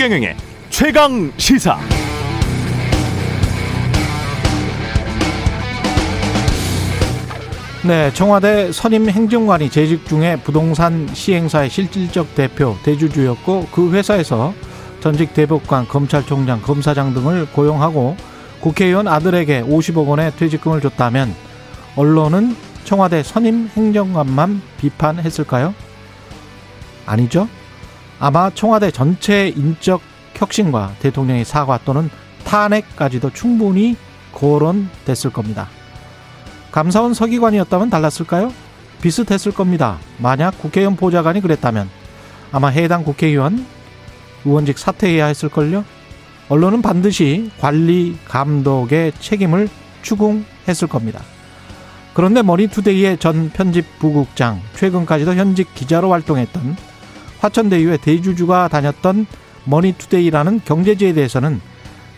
최경영의 최강 시사. 네, 청와대 선임 행정관이 재직 중에 부동산 시행사의 실질적 대표, 대주주였고 그 회사에서 전직 대법관, 검찰총장, 검사장 등을 고용하고 국회의원 아들에게 50억 원의 퇴직금을 줬다면 언론은 청와대 선임 행정관만 비판했을까요? 아니죠. 아마 청와대 전체 인적 혁신과 대통령의 사과 또는 탄핵까지도 충분히 거론됐을 겁니다. 감사원 서기관이었다면 달랐을까요? 비슷했을 겁니다. 만약 국회의원 보좌관이 그랬다면 아마 해당 국회의원 의원직 사퇴해야 했을걸요? 언론은 반드시 관리 감독의 책임을 추궁했을 겁니다. 그런데 머니투데이의 전 편집 부국장, 최근까지도 현직 기자로 활동했던 화천대유의 대주주가 다녔던 머니투데이라는 경제지에 대해서는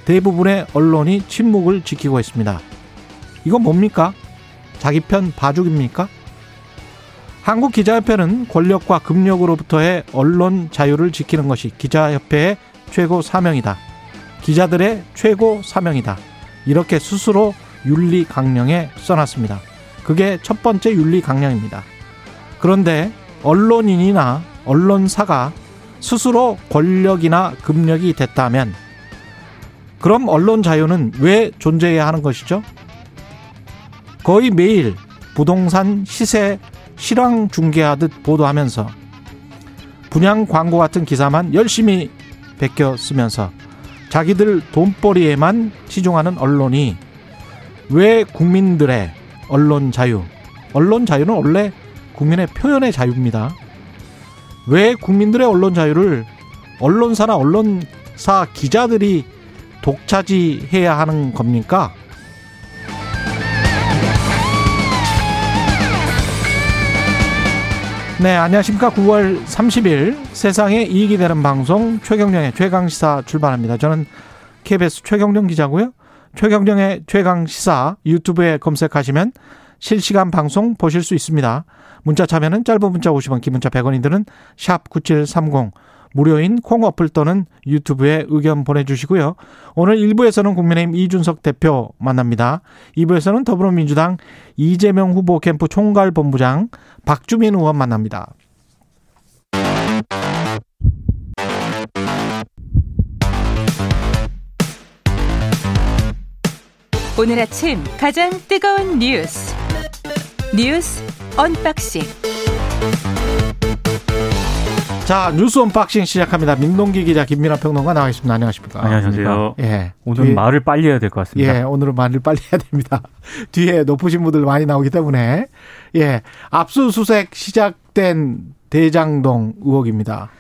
대부분의 언론이 침묵을 지키고 있습니다. 이건 뭡니까? 자기 편 봐주기입니까? 한국 기자협회는 권력과 금력으로부터의 언론 자유를 지키는 것이 기자협회의 최고 사명이다. 기자들의 최고 사명이다. 이렇게 스스로 윤리 강령에 써놨습니다. 그게 첫 번째 윤리 강령입니다. 그런데 언론인이나 언론사가 스스로 권력이나 금력이 됐다면 그럼 언론 자유는 왜 존재해야 하는 것이죠? 거의 매일 부동산 시세 실황 중계하듯 보도하면서 분양 광고 같은 기사만 열심히 베껴 쓰면서 자기들 돈벌이에만 치중하는 언론이 왜 국민들의 언론 자유, 언론 자유는 원래 국민의 표현의 자유입니다. 왜 국민들의 언론 자유를 언론사나 언론사 기자들이 독차지해야 하는 겁니까? 네, 안녕하십니까. 9월 30일 세상에 이익이 되는 방송 최경령의 최강시사 출발합니다. 저는 KBS 최경령 기자고요. 최경령의 최강시사 유튜브에 검색하시면 실시간 방송 보실 수 있습니다. 문자 참여는 짧은 문자 50원, 긴 문자 100원이들은 샵 9730 무료인 콩 어플 또는 유튜브에 의견 보내주시고요. 오늘 1부에서는 국민의힘 이준석 대표 만납니다. 2부에서는 더불어민주당 이재명 후보 캠프 총괄본부장 박주민 의원 만납니다. 오늘 아침 가장 뜨거운 뉴스 뉴스 unboxing 자 뉴스 unboxing 시작합니다. 민동기 기자 김민아 평론가 나와 있습니다. 안녕하십니까? 안녕하세요. 예. 오늘 뒤에, 말을 빨리 해야 될 것 같습니다. 예, 오늘은 말을 빨리 해야 됩니다. 뒤에 높으신 분들 많이 나오기 때문에 예, 압수수색 시작된 대장동 의혹입니다.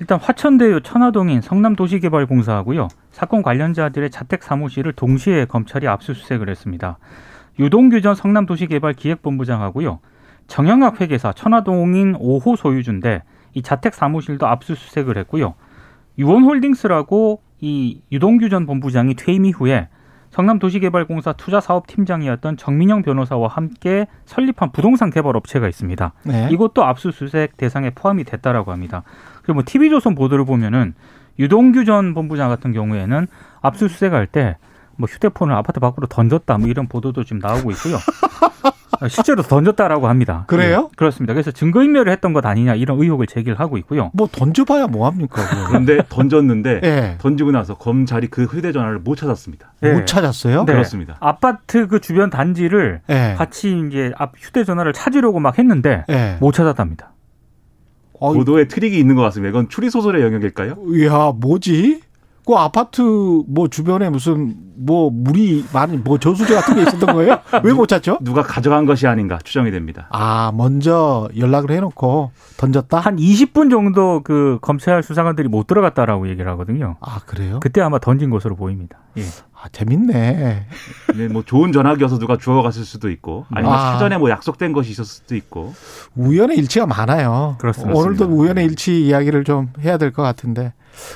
일단 화천대유 천화동인 성남도시개발공사하고요. 사건 관련자들의 자택 사무실을 동시에 검찰이 압수수색을 했습니다. 유동규 전 성남도시개발기획본부장하고요. 정영학 회계사 천화동인 5호 소유주인데 이 자택 사무실도 압수수색을 했고요. 유원홀딩스라고 이 유동규 전 본부장이 퇴임 이후에 성남도시개발공사 투자사업팀장이었던 정민영 변호사와 함께 설립한 부동산 개발 업체가 있습니다. 네. 이것도 압수수색 대상에 포함이 됐다라고 합니다. 그리고 뭐 TV조선 보도를 보면은 유동규 전 본부장 같은 경우에는 압수수색할 때 뭐 휴대폰을 아파트 밖으로 던졌다 뭐 이런 보도도 지금 나오고 있고요. 실제로 던졌다라고 합니다. 그래요? 예, 그렇습니다. 그래서 증거인멸을 했던 것 아니냐 이런 의혹을 제기를 하고 있고요. 뭐 던져봐야 뭐합니까? 그런데 던졌는데 예. 던지고 나서 검찰이 그 휴대전화를 못 찾았습니다. 네. 못 찾았어요? 네. 그렇습니다. 아파트 그 주변 단지를 예. 같이 이제 앞 휴대전화를 찾으려고 막 했는데 예. 못 찾았답니다. 어, 보도에 트릭이 있는 것 같습니다. 이건 추리 소설의 영역일까요? 이야, 뭐지? 그 아파트 뭐 주변에 무슨 뭐 물이 많이 뭐 저수지 같은 게 있었던 거예요? 왜 못 찾죠? 누가 가져간 것이 아닌가 추정이 됩니다. 아, 먼저 연락을 해놓고 던졌다? 한 20분 정도 그 검찰 수사관들이 못 들어갔다라고 얘기를 하거든요. 아, 그래요? 그때 아마 던진 것으로 보입니다. 예. 아, 재밌네. 근데 뭐 좋은 전화기여서 누가 주워갔을 수도 있고 아니면 아. 사전에 뭐 약속된 것이 있었을 수도 있고 우연의 일치가 많아요. 그렇습니다. 오늘도. 우연의 일치 이야기를 좀 해야 될 것 같은데.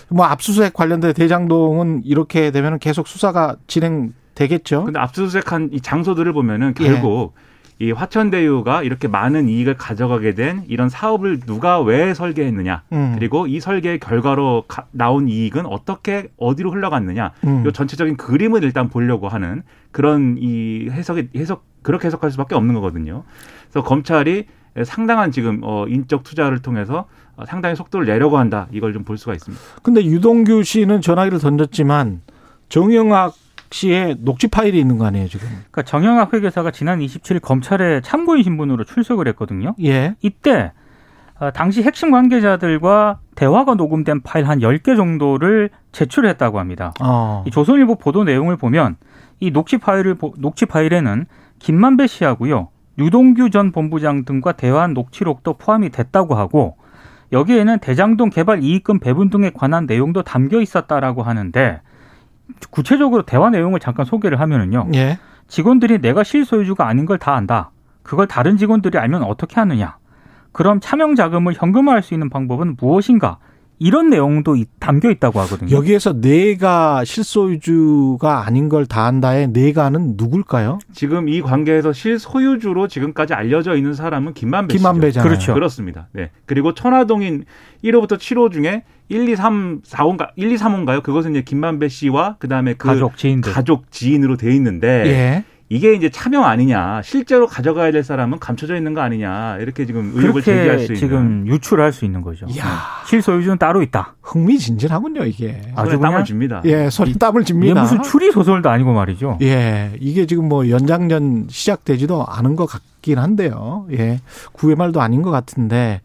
뭐 압수수색 관련된 대장동은 이렇게 되면 계속 수사가 진행되겠죠? 근데 압수수색한 이 장소들을 보면은 예. 결국 이 화천대유가 이렇게 많은 이익을 가져가게 된 이런 사업을 누가 왜 설계했느냐 음. 그리고 이 설계의 결과로 가- 나온 이익은 어떻게 어디로 흘러갔느냐 음. 요 전체적인 그림을 일단 보려고 하는 그런 이 해석이 해석 그렇게 해석할 수밖에 없는 거거든요. 그래서 검찰이 상당한 지금 어 인적 투자를 통해서 어, 상당히 속도를 내려고 한다 이걸 좀 볼 수가 있습니다. 근데 유동규 씨는 전화기를 던졌지만 정영학 씨의 녹취 파일이 있는 거 아니에요, 지금? 그러니까 정영학 회계사가 지난 27일 검찰에 참고인 신분으로 출석을 했거든요. 예. 이때 어, 당시 핵심 관계자들과 대화가 녹음된 파일 한 10개 정도를 제출했다고 합니다. 어. 이 조선일보 보도 내용을 보면 이 녹취 파일을 보- 녹취 파일에는 김만배 씨하고요. 유동규 전 본부장 등과 대화한 녹취록도 포함이 됐다고 하고 여기에는 대장동 개발 이익금 배분 등에 관한 내용도 담겨 있었다라고 하는데 구체적으로 대화 내용을 잠깐 소개를 하면은요. 예. 직원들이 내가 실소유주가 아닌 걸 다 안다. 그걸 다른 직원들이 알면 어떻게 하느냐. 그럼 차명 자금을 현금화할 수 있는 방법은 무엇인가? 이런 내용도 이- 담겨 있다고 하거든요. 여기에서 내가 실소유주가 아닌 걸 다 한다의 내가는 누굴까요? 지금 이 관계에서 실소유주로 지금까지 알려져 있는 사람은 김만배 씨죠. 김만배잖아요. 그렇죠. 그렇습니다. 네. 그리고 천화동인 1호부터 7호 중에 1, 2, 3, 4호인가 1, 2, 3호인가요? 그것은 이제 김만배 씨와 그다음에 그 가족, 지인들. 가족 지인으로 돼 있는데 예. 이게 이제 차명 아니냐 실제로 가져가야 될 사람은 감춰져 있는 거 아니냐 이렇게 지금 의혹을 제기할 수 있는 지금 유출할 수 있는 거죠. 이야, 실소유주는 따로 있다. 흥미진진하군요, 이게. 아주 손에 땀을 줍니다. 예, 손에 땀을 줍니다. 무슨 추리 소설도 아니고 말이죠. 예, 이게 지금 뭐 연장전 시작되지도 않은 것 같긴 한데요. 예, 9회 말도 아닌 것 같은데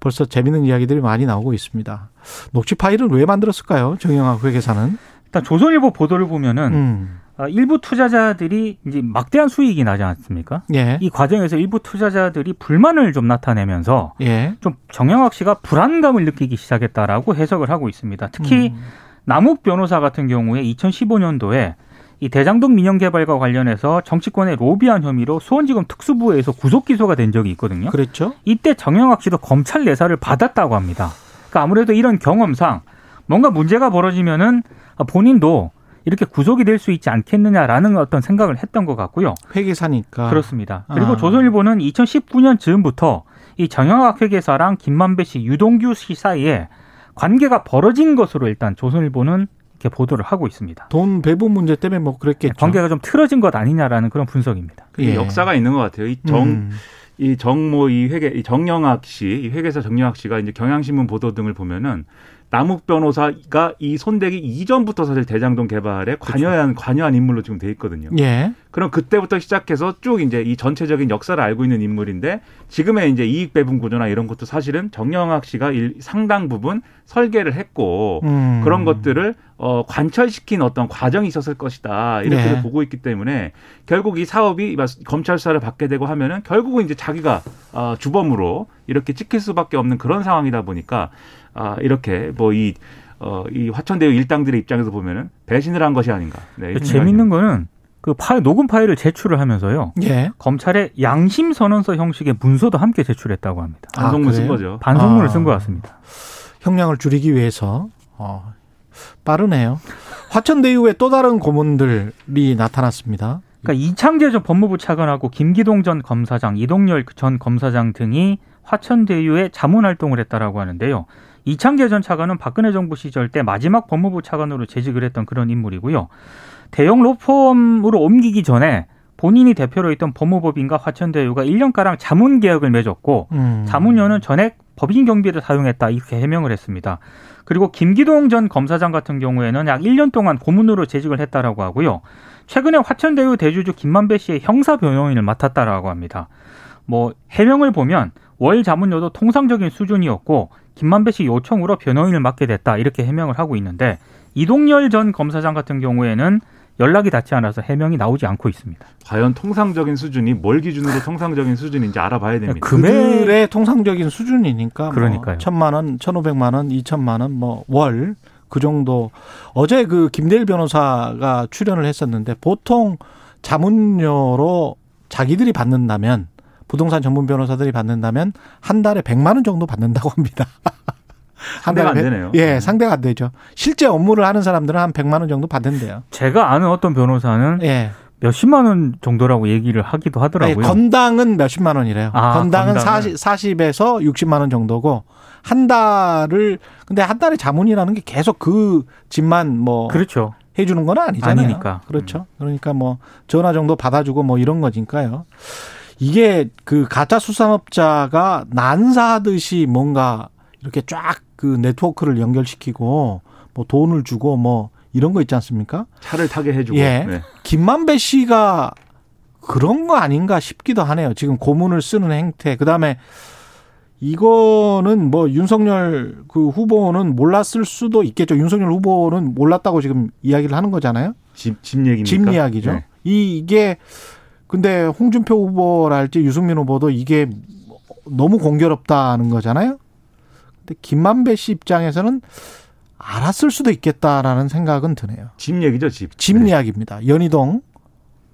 벌써 재밌는 이야기들이 많이 나오고 있습니다. 녹취 파일을 왜 만들었을까요? 정영학 회계사는? 일단 조선일보 보도를 보면은 음, 어, 일부 투자자들이 이제 막대한 수익이 나지 않습니까? 예, 이 과정에서 일부 투자자들이 불만을 좀 나타내면서 예. 좀 정영학 씨가 불안감을 느끼기 시작했다라고 해석을 하고 있습니다. 특히 음, 남욱 변호사 같은 경우에 2015년도에 이 대장동 민영 개발과 관련해서 정치권에 로비한 혐의로 수원지검 특수부에서 구속 기소가 된 적이 있거든요. 그랬죠? 이때 정영학 씨도 검찰 내사를 받았다고 합니다. 그러니까 아무래도 이런 경험상 뭔가 문제가 벌어지면은 본인도 이렇게 구속이 될 수 있지 않겠느냐라는 어떤 생각을 했던 것 같고요. 회계사니까. 그렇습니다. 그리고 아. 조선일보는 2019년 즈음부터 이 정영학 회계사랑 김만배 씨, 유동규 씨 사이에 관계가 벌어진 것으로 일단 조선일보는 이렇게 보도를 하고 있습니다. 돈 배분 문제 때문에 뭐 그랬겠죠. 관계가 좀 틀어진 것 아니냐라는 그런 분석입니다. 예. 역사가 있는 것 같아요. 이 정, 음, 이 정모 이 회계 이 정영학 씨, 이 회계사 정영학 씨가 이제 경향신문 보도 등을 보면은 남욱 변호사가 이 손대기 이전부터 사실 대장동 개발에 관여한 관여한 인물로 지금 돼 있거든요. 예. 그럼 그때부터 시작해서 쭉 이제 이 전체적인 역사를 알고 있는 인물인데 지금의 이제 이익 배분 구조나 이런 것도 사실은 정영학 씨가 일, 상당 부분 설계를 했고 음. 그런 것들을 어, 관철시킨 어떤 과정이 있었을 것이다 이렇게 네. 보고 있기 때문에 결국 이 사업이 검찰 수사를 받게 되고 하면은 결국은 이제 자기가 어, 주범으로 이렇게 찍힐 수밖에 없는 그런 상황이다 보니까 아, 이렇게 뭐이 어, 이 화천대유 일당들의 입장에서 보면은 배신을 한 것이 아닌가. 네, 재밌는 거는 그 파일 녹음 파일을 제출을 하면서요. 예. 검찰에 양심 선언서 형식의 문서도 함께 제출했다고 합니다. 반성문 아, 쓴? 거죠. 반성문을 아. 쓴것 같습니다. 형량을 줄이기 위해서 어, 빠르네요. 화천대유의 또 다른 고문들이 나타났습니다. 그러니까 이창재 전 법무부 차관하고 김기동 전 검사장, 이동열 전 검사장 등이 화천대유에 자문 활동을 했다라고 하는데요. 이창재 전 차관은 박근혜 정부 시절 때 마지막 법무부 차관으로 재직을 했던 그런 인물이고요. 대형 로펌으로 옮기기 전에 본인이 대표로 있던 법무법인과 화천대유가 1년가량 자문 계약을 맺었고 음. 자문료는 전액 법인 경비를 사용했다 이렇게 해명을 했습니다. 그리고 김기동 전 검사장 같은 경우에는 약 1년 동안 고문으로 재직을 했다라고 하고요. 최근에 화천대유 대주주 김만배 씨의 형사 변호인을 맡았다라고 합니다. 뭐 해명을 보면 월 자문료도 통상적인 수준이었고 김만배 씨 요청으로 변호인을 맡게 됐다 이렇게 해명을 하고 있는데 이동열 전 검사장 같은 경우에는 연락이 닿지 않아서 해명이 나오지 않고 있습니다. 과연 통상적인 수준이 뭘 기준으로 통상적인 수준인지 알아봐야 됩니다. 금액 그들의 통상적인 수준이니까 뭐 그러니까요. 천만 원, 천오백만 원, 이천만 원, 뭐 월 그 정도. 어제 그 김대일 변호사가 출연을 했었는데 보통 자문료로 자기들이 받는다면 부동산 전문 변호사들이 받는다면 한 달에 백만 원 정도 받는다고 합니다. 한 상대가 안 되네요. 예, 네. 상대가 안 되죠. 실제 업무를 하는 사람들은 한 백만 원 정도 받는데요. 제가 아는 어떤 변호사는 예. 몇십만 원 정도라고 얘기를 하기도 하더라고요. 아니, 건당은 몇십만 원이래요. 아, 건당은 건당은. 40, 40 에서 60만 원 정도고 한 달을 근데 한 달에 자문이라는 게 계속 그 집만 뭐 그렇죠. 해 주는 건 아니잖아요. 아니니까. 음. 그렇죠. 그러니까 뭐 전화 정도 받아 주고 뭐 이런 거니까요. 이게 그 가짜 수산업자가 난사하듯이 뭔가 이렇게 쫙 그 네트워크를 연결시키고 뭐 돈을 주고 뭐 이런 거 있지 않습니까? 차를 타게 해주고. 예. 네. 김만배 씨가 그런 거 아닌가 싶기도 하네요. 지금 고문을 쓰는 행태. 그 다음에 이거는 뭐 윤석열 그 후보는 몰랐을 수도 있겠죠. 윤석열 후보는 몰랐다고 지금 이야기를 하는 거잖아요. 집, 집 얘기입니까? 집 이야기죠. 네. 이 이게 근데 홍준표 후보랄지 유승민 후보도 이게 너무 공교롭다는 거잖아요. 근데 김만배 씨 입장에서는 알았을 수도 있겠다라는 생각은 드네요. 집 얘기죠, 집. 집 네. 이야기입니다. 연희동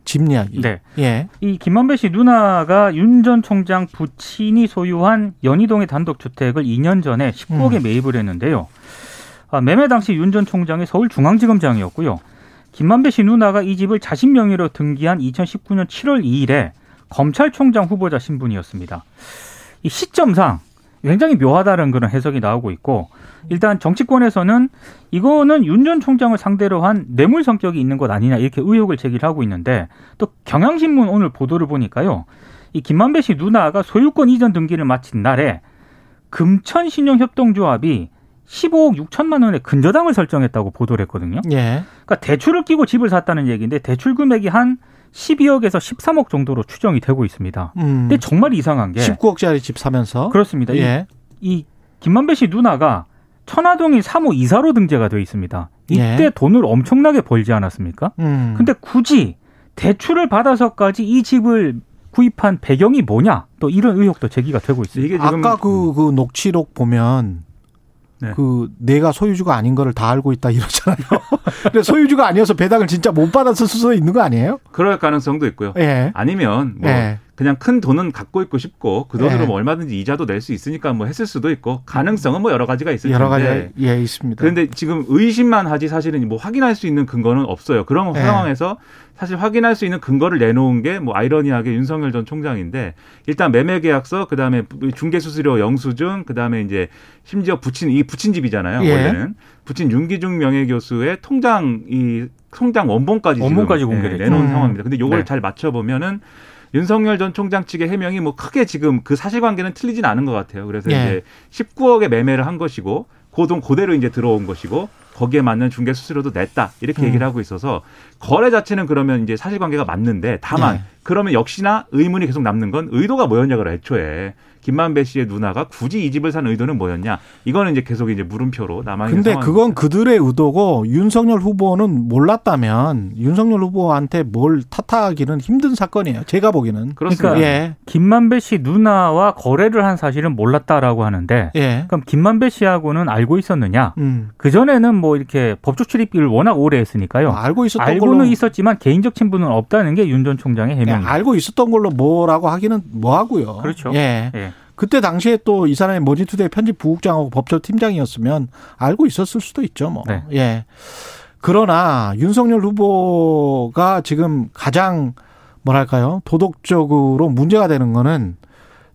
집 이야기. 네. 예. 이 김만배 씨 누나가 윤 전 총장 부친이 소유한 연희동의 단독 주택을 2년 전에 19억에 음. 매입을 했는데요. 아, 매매 당시 윤 전 총장이 서울중앙지검장이었고요. 김만배 씨 누나가 이 집을 자신 명의로 등기한 2019년 7월 2일에 검찰총장 후보자 신분이었습니다. 이 시점상 굉장히 묘하다는 그런 해석이 나오고 있고 일단 정치권에서는 이거는 윤 전 총장을 상대로 한 뇌물 성격이 있는 것 아니냐 이렇게 의혹을 제기를 하고 있는데 또 경향신문 오늘 보도를 보니까요. 이 김만배 씨 누나가 소유권 이전 등기를 마친 날에 금천 신용협동조합이 15억 6천만 원의 근저당을 설정했다고 보도를 했거든요. 예. 그러니까 대출을 끼고 집을 샀다는 얘기인데 대출 금액이 한 12억에서 13억 정도로 추정이 되고 있습니다. 음. 근데 정말 이상한 게 19억짜리 집 사면서 그렇습니다. 이- 예. 이 김만배 씨 누나가 천화동인 3호 이사로 등재가 되어 있습니다. 이때 예. 돈을 엄청나게 벌지 않았습니까? 음. 근데 굳이 대출을 받아서까지 이 집을 구입한 배경이 뭐냐? 또 이런 의혹도 제기가 되고 있습니다. 이게 지금 아까 그, 그 녹취록 보면 네. 그 내가 소유주가 아닌 거를 다 알고 있다 이러잖아요. 근데 소유주가 아니어서 배당을 진짜 못 받았을 수도 있는 거 아니에요? 그럴 가능성도 있고요. 예. 아니면 뭐 예. 그냥 큰 돈은 갖고 있고 싶고 그 돈으로 네. 뭐 얼마든지 이자도 낼 수 있으니까 뭐 했을 수도 있고 가능성은 뭐 여러 가지가 있을 여러 가지 텐데 예 있습니다. 그런데 지금 의심만 하지 사실은 뭐 확인할 수 있는 근거는 없어요. 그런 네. 상황에서 사실 확인할 수 있는 근거를 내놓은 게 뭐 아이러니하게 윤석열 전 총장인데 일단 매매 계약서 그다음에 중개 수수료 영수증 그다음에 이제 심지어 부친 이 부친 집이잖아요. 예. 원래는 부친 윤기중 명예 교수의 통장 이 통장 원본까지 원본까지 예, 공개를 내놓은 했죠. 상황입니다. 근데 요걸 네. 잘 맞춰 보면은 윤석열 전 총장 측의 해명이 뭐 크게 지금 그 사실관계는 틀리진 않은 것 같아요. 그래서 예. 이제 19억에 매매를 한 것이고 고돈 그대로 이제 들어온 것이고 거기에 맞는 중개 수수료도 냈다 이렇게 음. 얘기를 하고 있어서 거래 자체는 그러면 이제 사실관계가 맞는데 다만 예. 그러면 역시나 의문이 계속 남는 건 의도가 뭐였냐가 애초에 김만배 씨의 누나가 굳이 이 집을 산 의도는 뭐였냐 이거는 이제 계속 이제 물음표로 남아 있는 근데 상황입니다. 그건 그들의 의도고 윤석열 후보는 몰랐다면 윤석열 후보한테 뭘 탓하기는 힘든 사건이에요. 제가 보기에는. 그렇습니다. 그러니까 예. 김만배 씨 누나와 거래를 한 사실은 몰랐다라고 하는데 예. 그럼 김만배 씨하고는 알고 있었느냐? 음. 그 전에는 뭐 이렇게 법조 출입을 워낙 오래 했으니까요. 알고 있었던 알고는 걸로 있었지만 개인적 친분은 없다는 게 윤 전 총장의 예, 해명입니다. 알고 있었던 걸로 뭐라고 하기는 뭐 하고요. 그렇죠. 예. 예. 그때 당시에 또 이 사람이 머니투데이 편집 부국장하고 법조 팀장이었으면 알고 있었을 수도 있죠, 뭐. 네. 예. 그러나 윤석열 후보가 지금 가장 뭐랄까요? 도덕적으로 문제가 되는 거는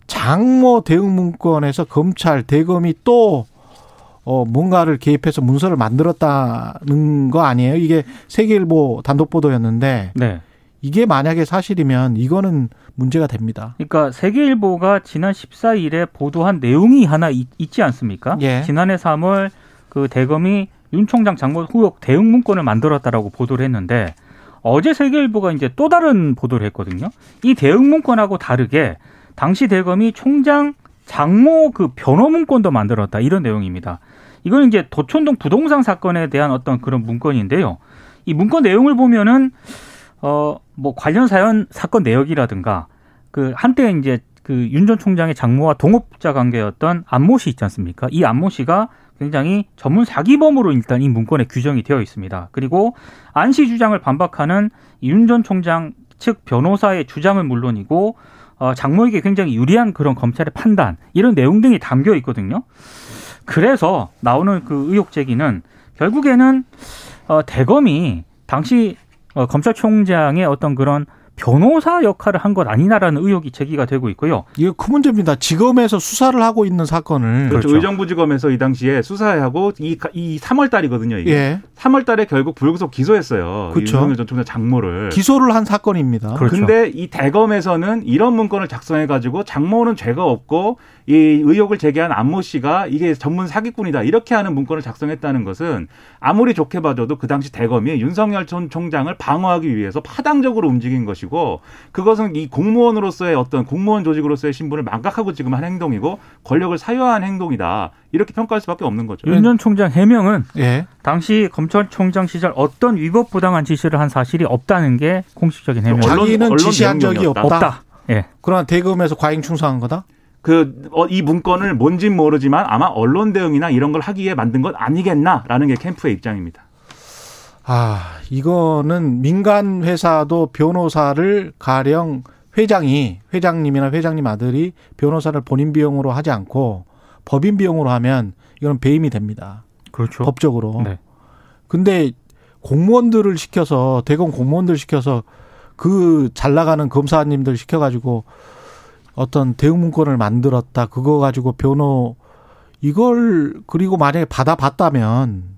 장모 대응 문건에서 검찰 대검이 또 어, 뭔가를 개입해서 문서를 만들었다는 거 아니에요? 이게 세계일보 단독 보도였는데 네. 이게 만약에 사실이면 이거는 문제가 됩니다. 그러니까 세계일보가 지난 14일에 보도한 내용이 하나 있, 지 않습니까? 예. 지난해 3월 그 대검이 윤 총장 장모 후역 대응 문건을 만들었다라고 보도를 했는데 어제 세계일보가 이제 또 다른 보도를 했거든요. 이 대응 문건하고 다르게 당시 대검이 총장 장모 그 변호 문건도 만들었다 이런 내용입니다. 이건 이제 도촌동 부동산 사건에 대한 어떤 그런 문건인데요. 이 문건 내용을 보면은 어 뭐 관련 사연 사건 내역이라든가 그 한때 이제 그 윤 전 총장의 장모와 동업자 관계였던 안모 씨 있지 않습니까? 이 안모 씨가 굉장히 전문 사기범으로 일단 이 문건에 규정이 되어 있습니다. 그리고 안 씨 주장을 반박하는 윤 전 총장 측 변호사의 주장은 물론이고 어, 장모에게 굉장히 유리한 그런 검찰의 판단 이런 내용 등이 담겨 있거든요. 그래서 나오는 그 의혹 제기는 결국에는 어, 대검이 당시 어, 검찰총장의 어떤 그런 변호사 역할을 한 것 아니냐라는 의혹이 제기가 되고 있고요. 이거 큰 문제입니다. 지검에서 수사를 하고 있는 사건을 그렇죠. 그렇죠. 의정부지검에서 이 당시에 수사하고 이, 이 3월 달이거든요. 이게. 예 3월 달에 결국 불구속 기소했어요. 그렇죠. 윤석열 전 총장 장모를. 기소를 한 사건입니다. 그렇죠. 근데 이 대검에서는 이런 문건을 작성해 가지고 장모는 죄가 없고 이 의혹을 제기한 안모 씨가 이게 전문 사기꾼이다 이렇게 하는 문건을 작성했다는 것은 아무리 좋게 봐줘도 그 당시 대검이 윤석열 전 총장을 방어하기 위해서 파당적으로 움직인 것이 고 그것은 이 공무원으로서의 어떤 공무원 조직으로서의 신분을 망각하고 지금 한 행동이고 권력을 사유한 행동이다 이렇게 평가할 수밖에 없는 거죠. 윤 전 총장 해명은 예. 당시 검찰총장 시절 어떤 위법 부당한 지시를 한 사실이 없다는 게 공식적인 해명. 언론- 자기는 언론 지시한 적이. 없다. 없다. 예. 그러나 대검에서 과잉 충성한 거다. 그이 문건을 뭔진 모르지만 아마 언론 대응이나 이런 걸 하기에 만든 것 아니겠나라는 게 캠프의 입장입니다. 아, 이거는 민간 회사도 변호사를 가령 회장이 회장님이나 회장님 아들이 변호사를 본인 비용으로 하지 않고 법인 비용으로 하면 이건 배임이 됩니다. 그렇죠. 법적으로. 네. 근데 공무원들을 시켜서 대검 공무원들 시켜서 그 잘 나가는 검사님들 시켜 가지고 어떤 대응 문건을 만들었다. 그거 가지고 변호 이걸 그리고 만약에 받아봤다면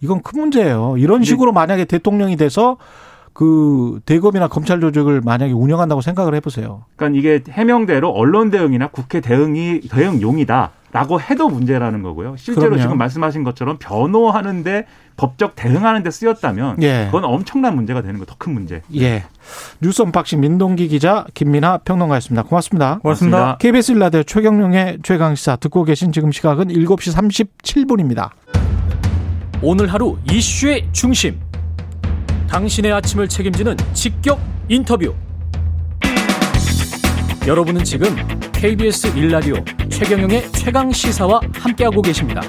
이건 큰 문제예요. 이런 식으로 만약에 대통령이 돼서 그 대검이나 검찰 조직을 만약에 운영한다고 생각을 해보세요. 그러니까 이게 해명대로 언론 대응이나 국회 대응이 대응용이다 라고 해도 문제라는 거고요. 실제로 그럼요. 지금 말씀하신 것처럼 변호하는데 법적 대응하는데 쓰였다면 예. 그건 엄청난 문제가 되는 거 더 큰 문제. 예. 뉴스 unboxing 민동기 기자 김민아 평론가였습니다. 고맙습니다. 고맙습니다. KBS 일라디오 최경영의 최강시사 듣고 계신 지금 시각은 7시 37분입니다. 오늘 하루 이슈의 중심. 당신의 아침을 책임지는 직격 인터뷰. 여러분은 지금 KBS 일라디오 최경영의 최강 시사와 함께하고 계십니다.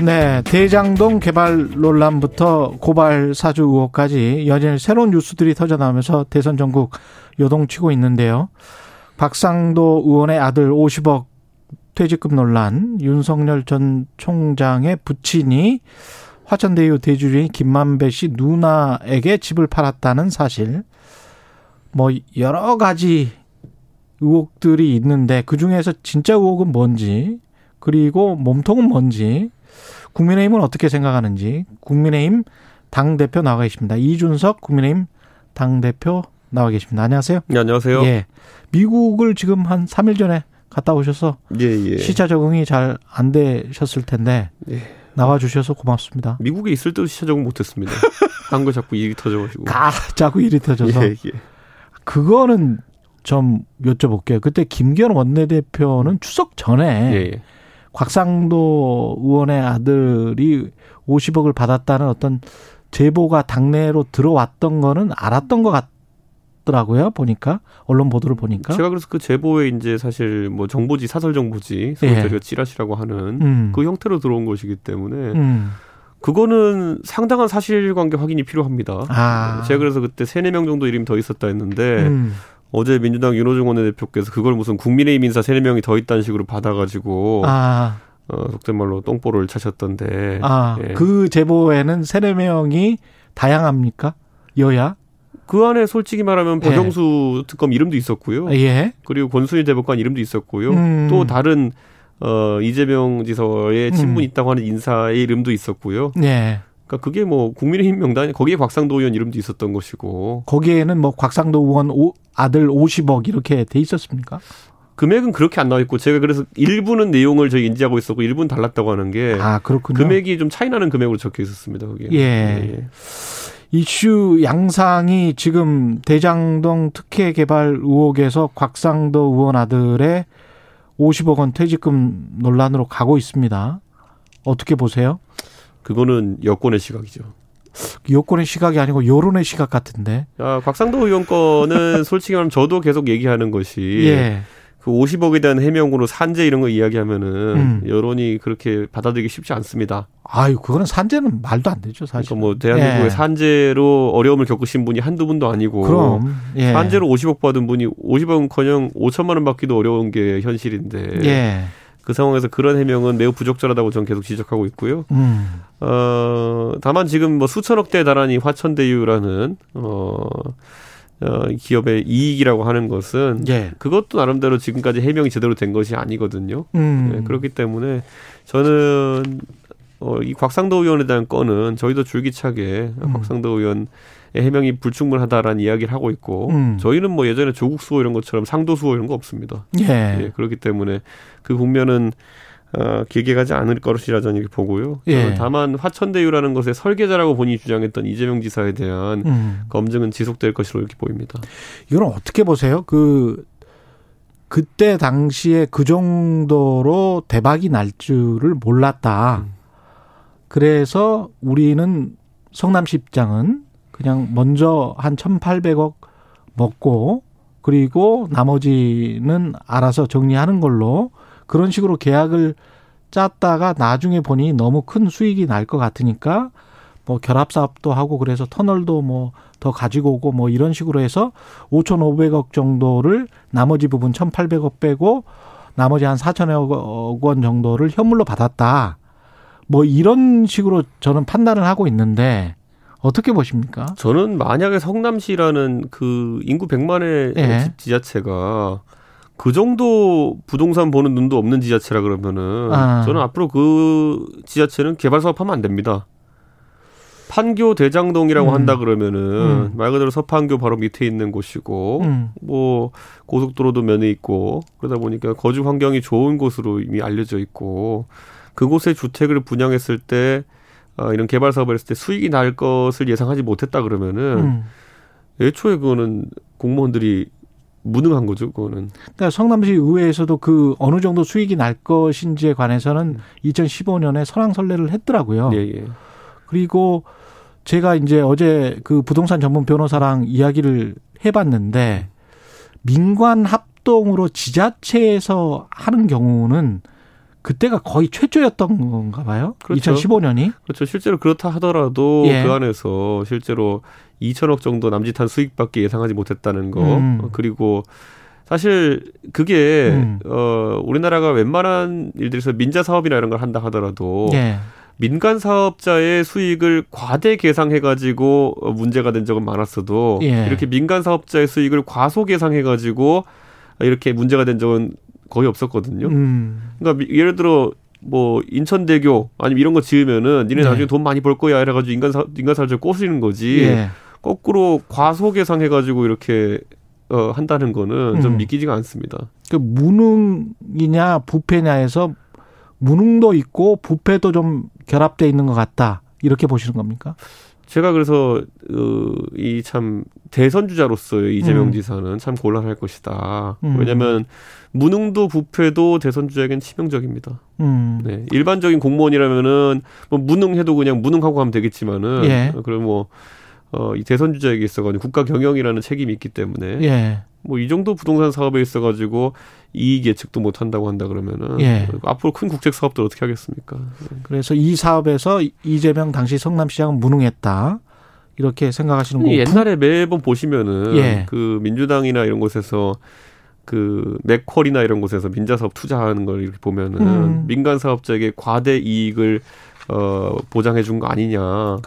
네, 대장동 개발 논란부터 고발 사주 의혹까지 연일 새로운 뉴스들이 터져나오면서 대선 전국 요동치고 있는데요. 박상도 의원의 아들 50억 퇴직금 논란, 윤석열 전 총장의 부친이 화천대유 대주주인 김만배 씨 누나에게 집을 팔았다는 사실, 뭐 여러 가지 의혹들이 있는데 그 중에서 진짜 의혹은 뭔지, 그리고 몸통은 뭔지, 국민의힘은 어떻게 생각하는지 국민의힘 당 대표 나와 계십니다. 이준석 국민의힘 당 대표 나와 계십니다. 안녕하세요. 네, 안녕하세요. 예. 미국을 지금 한 3일 전에 갔다 오셔서 예, 예. 시차 적응이 잘 안 되셨을 텐데 예. 나와 주셔서 고맙습니다. 미국에 있을 때도 시차 적응 못했습니다. 한거 자꾸 일이 터져가지고. 가 자꾸 일이 터져서 예, 예. 그거는 좀 여쭤볼게요. 그때 김기현 원내대표는 추석 전에 예, 예. 곽상도 의원의 아들이 50억을 받았다는 어떤 제보가 당내로 들어왔던 거는 알았던 것 같 더라고요. 보니까 언론 보도를 보니까. 제가 그래서 그 제보에 이제 사실 뭐 정보지 사설 정보지 예. 저희가 찌라시라고 하는 음. 그 형태로 들어온 것이기 때문에 음. 그거는 상당한 사실관계 확인이 필요합니다. 아. 제가 그래서 그때 세네 명 정도 이름이 더 있었다 했는데 음. 어제 민주당 윤호중 원내대표께서 그걸 무슨 국민의힘 인사 세네 명이 더 있다는 식으로 받아가지고 아, 어, 속된 말로 똥볼을 차셨던데 아, 예. 그 제보에는 세네 명이 다양합니까? 여야? 그 안에 솔직히 말하면 예. 박영수 특검 이름도 있었고요. 예. 그리고 권순일 대법관 이름도 있었고요. 음. 또 다른 어 이재명 지사의 친분이 음. 있다고 하는 인사의 이름도 있었고요. 예. 그러니까 그게 뭐 국민의힘 명단 거기에 곽상도 의원 이름도 있었던 것이고 거기에는 뭐 곽상도 의원 오- 아들 50억 이렇게 돼 있었습니까? 금액은 그렇게 안 나와 있고 제가 그래서 일부는 내용을 저희 인지하고 있었고 일부는 달랐다고 하는 게 아, 그렇군요. 예. 금액이 좀 차이 나는 금액으로 적혀 있었습니다. 거기에. 예. 이슈 양상이 지금 대장동 특혜 개발 의혹에서 곽상도 의원 아들의 50억 원 퇴직금 논란으로 가고 있습니다. 어떻게 보세요? 그거는 여권의 시각이죠. 여권의 시각이 아니고 여론의 시각 같은데. 아, 곽상도 의원 건은 솔직히 말하면 저도 계속 얘기하는 것이 예. 그 50억에 대한 해명으로 산재 이런 거 이야기하면은 음. 여론이 그렇게 받아들이기 쉽지 않습니다. 아유, 그거는 산재는 말도 안 되죠, 사실. 그러니까 뭐 대한민국에 예. 산재로 어려움을 겪으신 분이 한두 분도 아니고 그럼. 예. 산재로 50억 받은 분이 50억은커녕 5천만 원 받기도 어려운 게 현실인데 예. 그 상황에서 그런 해명은 매우 부적절하다고 저는 계속 지적하고 있고요. 음. 어, 다만 지금 뭐 수천억 대 달하니 화천대유라는 어, 어 기업의 이익이라고 하는 것은 예. 그것도 나름대로 지금까지 해명이 제대로 된 것이 아니거든요. 음. 네, 그렇기 때문에 저는 어, 이 곽상도 의원에 대한 건은 저희도 줄기차게 음. 곽상도 의원의 해명이 불충분하다라는 이야기를 하고 있고 음. 저희는 뭐 예전에 조국 수호 이런 것처럼 상도 수호 이런 거 없습니다. 예. 예, 그렇기 때문에 그 국면은 어, 길게 가지 않을 것이라 저는 이렇게 보고요. 예. 어, 다만 화천대유라는 것의 설계자라고 본인이 주장했던 이재명 지사에 대한 음. 검증은 지속될 것으로 이렇게 보입니다. 이건 어떻게 보세요? 그 그때 당시에 그 정도로 대박이 날 줄을 몰랐다. 음. 그래서 우리는 성남시 입장은 그냥 먼저 한 1,800억 먹고 그리고 나머지는 알아서 정리하는 걸로 그런 식으로 계약을 짰다가 나중에 보니 너무 큰 수익이 날 것 같으니까 뭐 결합 사업도 하고 그래서 터널도 뭐 더 가지고 오고 뭐 이런 식으로 해서 5,500억 정도를 나머지 부분 1,800억 빼고 나머지 한 4천억 원 정도를 현물로 받았다. 뭐 이런 식으로 저는 판단을 하고 있는데 어떻게 보십니까? 저는 만약에 성남시라는 그 인구 100만의 예. 지- 지자체가 그 정도 부동산 보는 눈도 없는 지자체라 그러면은 아. 저는 앞으로 그 지자체는 개발 사업하면 안 됩니다. 판교 대장동이라고 음. 한다 그러면은 음. 말 그대로 서판교 바로 밑에 있는 곳이고 음. 뭐 고속도로도 면에 있고 그러다 보니까 거주 환경이 좋은 곳으로 이미 알려져 있고 그곳에 주택을 분양했을 때 어, 이런 개발 사업을 했을 때 수익이 날 것을 예상하지 못했다 그러면은 음. 애초에 그거는 공무원들이 무능한 거죠, 그거는. 그러니까 성남시 의회에서도 그 어느 정도 수익이 날 것인지에 관해서는 2015년에 선왕설래를 했더라고요. 예, 예. 그리고 제가 이제 어제 그 부동산 전문 변호사랑 이야기를 해봤는데 민관 합동으로 지자체에서 하는 경우는 그때가 거의 최초였던 건가 봐요. 그렇죠. 2015년이. 그렇죠. 실제로 그렇다 하더라도 예. 그 안에서 실제로 2천억 정도 남짓한 수익밖에 예상하지 못했다는 거. 음. 어, 그리고 사실 그게 음. 어 우리나라가 웬만한 일들에서 민자 사업이나 이런 걸 한다 하더라도 예. 민간 사업자의 수익을 과대 계상해 가지고 문제가 된 적은 많았어도 예. 이렇게 민간 사업자의 수익을 과소 계상해 가지고 이렇게 문제가 된 적은 거의 없었거든요. 음. 그러니까 미- 예를 들어 뭐 인천대교 아니면 이런 거 지으면은 니네 네. 나중에 돈 많이 벌 거야 이래가지고 인간 사 인간 사업자 꼬시는 거지. 예. 거꾸로 과소 계상해가지고 이렇게 어 한다는 거는 좀 음. 믿기지가 않습니다. 그 무능이냐 부패냐에서 무능도 있고 부패도 좀 결합돼 있는 것 같다. 이렇게 보시는 겁니까? 제가 그래서 어, 이 참 대선 주자로서의 이재명 음. 지사는 참 곤란할 것이다. 음. 왜냐하면 무능도 부패도 대선 주자에겐 치명적입니다. 음. 네. 일반적인 공무원이라면은 뭐 무능해도 그냥 무능하고 가면 되겠지만은 예. 어, 그럼 뭐 어, 이 대선 주자에게 있어가지고 국가 경영이라는 책임이 있기 때문에 예. 뭐이 정도 부동산 사업에 있어가지고 이익 예측도 못 한다고 한다 그러면은 예. 앞으로 큰 국책 사업들 어떻게 하겠습니까? 그래서 이 사업에서 이재명 당시 성남시장은 무능했다. 이렇게 생각하시는 거고. 옛날에 매번 보시면은 예. 그 민주당이나 이런 곳에서 그 맥쿼리나 이런 곳에서 민자 사업 투자하는 걸 이렇게 보면은 음. 민간 사업자에게 과대 이익을 어 보장해 준 거 아니냐. 연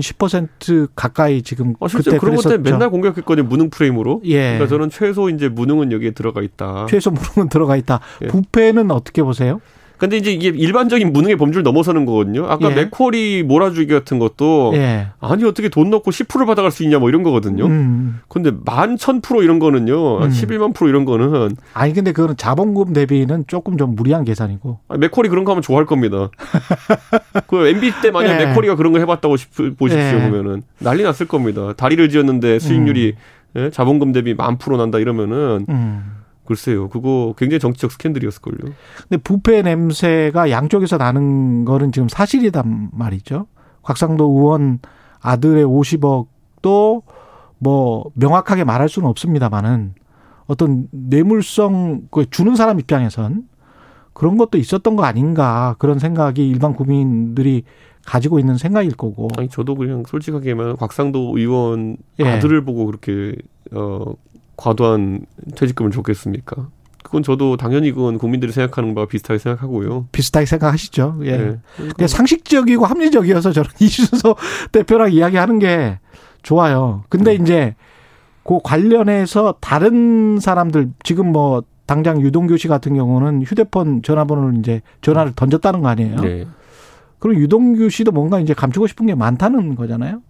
10% 가까이 지금 어, 실제 그때 그런 것 때문에. 맨날 공격했거든요. 무능 프레임으로. 예. 그러니까 저는 최소 이제 무능은 여기에 들어가 있다. 최소 무능은 들어가 있다. 예. 부패는 어떻게 보세요? 근데 이제 이게 일반적인 무능의 범주를 넘어서는 거거든요. 아까 예. 맥쿼리 몰아주기 같은 것도 예. 아니 어떻게 돈 넣고 10% 받아갈 수 있냐 뭐 이런 거거든요. 음. 근데 만 천 프로 이런 거는요. 음. 11만 프로 이런 거는 아니 근데 그거는 자본금 대비는 조금 좀 무리한 계산이고. 아, 맥쿼리 그런 거 하면 좋아할 겁니다. 그 MB 때 만약 예. 맥쿼리가 그런 거 해봤다고 싶, 보십시오 예. 보면은 난리 났을 겁니다. 다리를 지었는데 수익률이 예? 자본금 대비 만 프로 난다 이러면은 음. 글쎄요. 그거 굉장히 정치적 스캔들이었을걸요. 근데 부패 냄새가 양쪽에서 나는 거는 지금 사실이단 말이죠. 곽상도 의원 아들의 50억도 뭐 명확하게 말할 수는 없습니다만은 어떤 뇌물성 그 주는 사람 입장에선 그런 것도 있었던 거 아닌가 그런 생각이 일반 국민들이 가지고 있는 생각일 거고. 아니 저도 그냥 솔직하게 말하면 곽상도 의원 예. 아들을 보고 그렇게 어 과도한 퇴직금을 줬겠습니까? 그건 저도 당연히 그건 국민들이 생각하는 바와 비슷하게 생각하고요. 비슷하게 생각하시죠. 예. 네. 근데 상식적이고 합리적이어서 저는 이준석 대표랑 이야기하는 게 좋아요. 근데 네. 이제 그 관련해서 다른 사람들 지금 뭐 당장 유동규 씨 같은 경우는 휴대폰 전화번호를 이제 전화를 던졌다는 거 아니에요? 네. 그럼 유동규 씨도 뭔가 이제 감추고 싶은 게 많다는 거잖아요.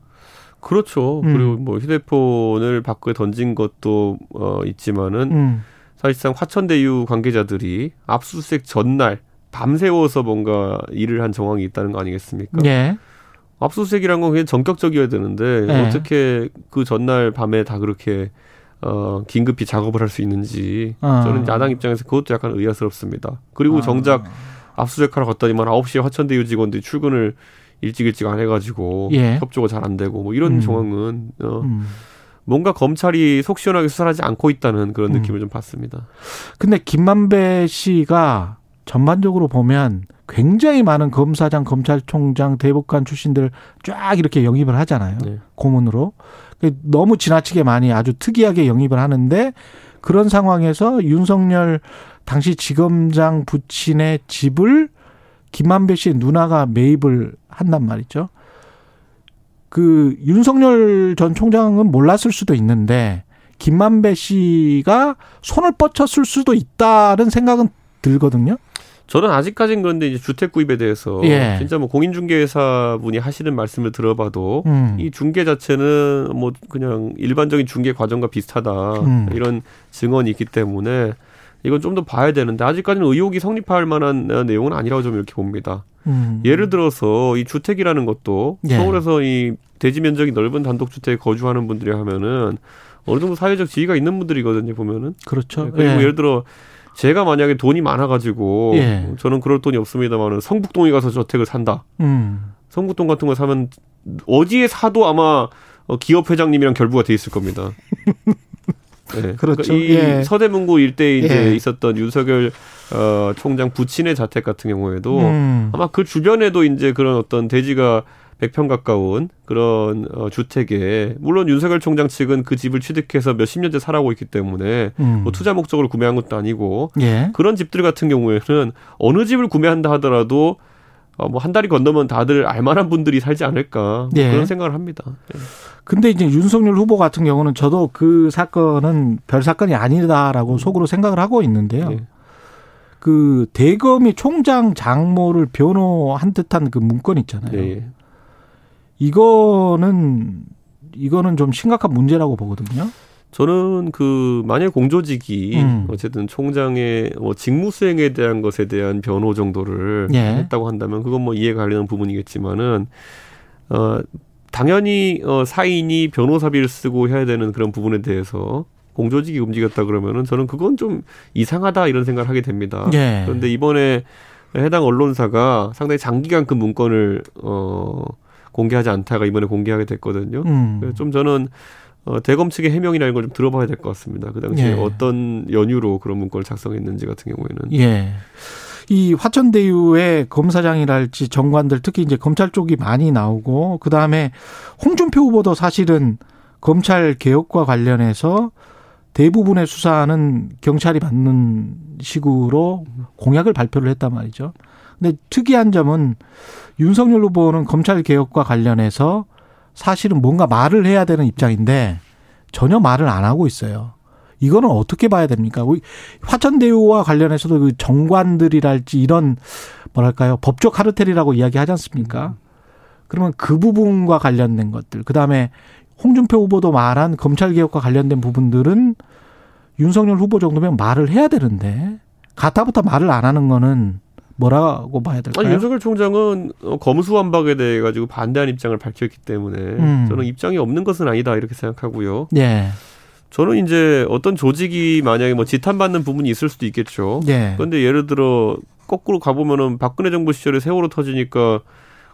그렇죠. 음. 그리고 뭐 휴대폰을 밖에 던진 것도 어 있지만은 음. 사실상 화천대유 관계자들이 압수수색 전날 밤새워서 뭔가 일을 한 정황이 있다는 거 아니겠습니까? 예. 압수수색이란 건 그냥 전격적이어야 되는데 네. 어떻게 그 전날 밤에 다 그렇게 어 긴급히 작업을 할 수 있는지 어. 저는 야당 입장에서 그것도 약간 의아스럽습니다. 그리고 아. 정작 압수수색하러 갔더니만 9시에 화천대유 직원들이 출근을 일찍 일찍 안 해가지고 예. 협조가 잘 안 되고 뭐 이런 음. 정황은 어, 음. 뭔가 검찰이 속 시원하게 수사하지 않고 있다는 그런 음. 느낌을 좀 받습니다. 근데 김만배 씨가 전반적으로 보면 굉장히 많은 검사장, 검찰총장, 대법관 출신들 쫙 이렇게 영입을 하잖아요. 네. 고문으로. 너무 지나치게 많이 아주 특이하게 영입을 하는데 그런 상황에서 윤석열 당시 지검장 부친의 집을 김만배 씨의 누나가 매입을 한단 말이죠. 그 윤석열 전 총장은 몰랐을 수도 있는데 김만배 씨가 손을 뻗쳤을 수도 있다는 생각은 들거든요. 저는 아직까지는 그런데 이제 주택 구입에 대해서 예. 진짜 뭐 공인중개사 분이 하시는 말씀을 들어봐도 음. 이 중개 자체는 뭐 그냥 일반적인 중개 과정과 비슷하다 음. 이런 증언이 있기 때문에 이건 좀 더 봐야 되는데 아직까지는 의혹이 성립할 만한 어, 내용은 아니라고 좀 이렇게 봅니다. 음. 예를 들어서 이 주택이라는 것도 예. 서울에서 이 대지 면적이 넓은 단독 주택에 거주하는 분들이 하면은 어느 정도 사회적 지위가 있는 분들이거든요 보면은 그렇죠. 네, 그리고 예. 예를 들어 제가 만약에 돈이 많아가지고 예. 저는 그럴 돈이 없습니다만은 성북동에 가서 저택을 산다. 음. 성북동 같은 거 사면 어디에 사도 아마 어, 기업 회장님이랑 결부가 돼 있을 겁니다. 네. 그렇죠. 그러니까 이 예. 서대문구 일대에 이제 예. 있었던 윤석열 어, 총장 부친의 자택 같은 경우에도 음. 아마 그 주변에도 이제 그런 어떤 대지가 100평 가까운 그런 어, 주택에 물론 윤석열 총장 측은 그 집을 취득해서 몇십 년째 살아오고 있기 때문에 음. 뭐 투자 목적으로 구매한 것도 아니고 예. 그런 집들 같은 경우에는 어느 집을 구매한다 하더라도 어, 뭐 한 달이 건너면 다들 알만한 분들이 살지 않을까 뭐 예. 그런 생각을 합니다. 예. 근데 이제 윤석열 후보 같은 경우는 저도 그 사건은 별 사건이 아니다라고 속으로 생각을 하고 있는데요. 예. 그 대검이 총장 장모를 변호한 듯한 그 문건 있잖아요. 이거는 이거는 좀 심각한 문제라고 보거든요. 저는 그 만약 공조직이 음. 어쨌든 총장의 뭐 직무 수행에 대한 것에 대한 변호 정도를 예. 했다고 한다면 그건 뭐 이해가 가려는 부분이겠지만은 어 당연히 어 사인이 변호사비를 쓰고 해야 되는 그런 부분에 대해서 공조직이 움직였다 그러면은 저는 그건 좀 이상하다 이런 생각을 하게 됩니다. 예. 그런데 이번에 해당 언론사가 상당히 장기간 그 문건을 어 공개하지 않다가 이번에 공개하게 됐거든요. 음. 좀 저는 어, 대검 측의 해명이라는 걸좀 들어봐야 될 것 같습니다. 그 당시에 예. 어떤 연유로 그런 문건을 작성했는지 같은 경우에는. 예. 이 화천대유의 검사장이랄지 정관들 특히 이제 검찰 쪽이 많이 나오고 그 다음에 홍준표 후보도 사실은 검찰 개혁과 관련해서 대부분의 수사는 경찰이 받는 식으로 공약을 발표를 했단 말이죠. 근데 특이한 점은 윤석열 후보는 검찰 개혁과 관련해서 사실은 뭔가 말을 해야 되는 입장인데 전혀 말을 안 하고 있어요. 이거는 어떻게 봐야 됩니까? 화천대유와 관련해서도 그 정관들이랄지 이런 뭐랄까요 법적 카르텔이라고 이야기하지 않습니까? 그러면 그 부분과 관련된 것들, 그 다음에 홍준표 후보도 말한 검찰 개혁과 관련된 부분들은 윤석열 후보 정도면 말을 해야 되는데 가타부터 말을 안 하는 거는 뭐라고 봐야 될까요? 아니 윤석열 총장은 어, 검수완박에 대해 가지고 반대하는 입장을 밝혔기 때문에 음. 저는 입장이 없는 것은 아니다 이렇게 생각하고요. 예, 저는 이제 어떤 조직이 만약에 뭐 지탄받는 부분이 있을 수도 있겠죠. 예, 그런데 예를 들어 거꾸로 가보면은 박근혜 정부 시절에 세월호 터지니까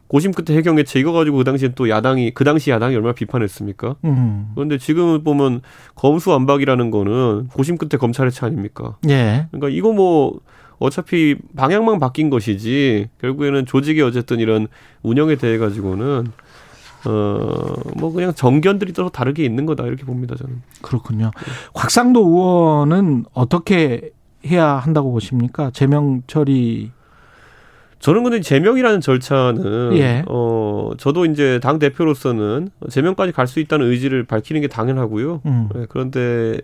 고심 끝에 해경해체 이거 가지고 그 당시에 또 야당이 그 당시 야당이 얼마나 비판했습니까? 음, 그런데 지금 보면 검수완박이라는 거는 고심 끝에 검찰의 차 아닙니까? 예, 그러니까 이거 뭐 어차피 방향만 바뀐 것이지 결국에는 조직의 어쨌든 이런 운영에 대해 가지고는 어뭐 그냥 정견들이 또 다르게 있는 거다 이렇게 봅니다 저는. 그렇군요. 곽상도 의원은 어떻게 해야 한다고 보십니까? 제명 처리 저는 근데 제명이라는 절차는 예. 어 저도 이제 당 대표로서는 제명까지 갈 수 있다는 의지를 밝히는 게 당연하고요. 음. 예, 그런데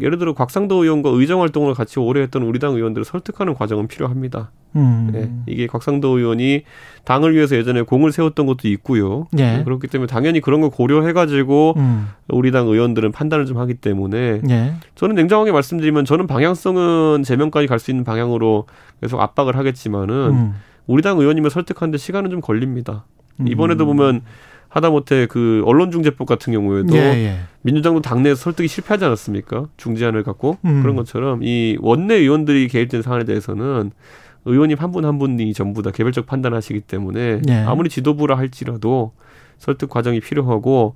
예를 들어 곽상도 의원과 의정 활동을 같이 오래 했던 우리 당 의원들을 설득하는 과정은 필요합니다. 음. 예, 이게 곽상도 의원이 당을 위해서 예전에 공을 세웠던 것도 있고요. 예. 예, 그렇기 때문에 당연히 그런 걸 고려해가지고 음. 우리 당 의원들은 판단을 좀 하기 때문에 예. 저는 냉정하게 말씀드리면 저는 방향성은 제명까지 갈 수 있는 방향으로 계속 압박을 하겠지만은 음. 우리 당 의원님을 설득하는데 시간은 좀 걸립니다. 음. 이번에도 보면 하다못해 그 언론중재법 같은 경우에도 예, 예. 민주당도 당내에서 설득이 실패하지 않았습니까? 중재안을 갖고 음. 그런 것처럼 이 원내 의원들이 개입된 사안에 대해서는 의원님 한 분 한 분이 전부 다 개별적 판단하시기 때문에 예. 아무리 지도부라 할지라도 설득 과정이 필요하고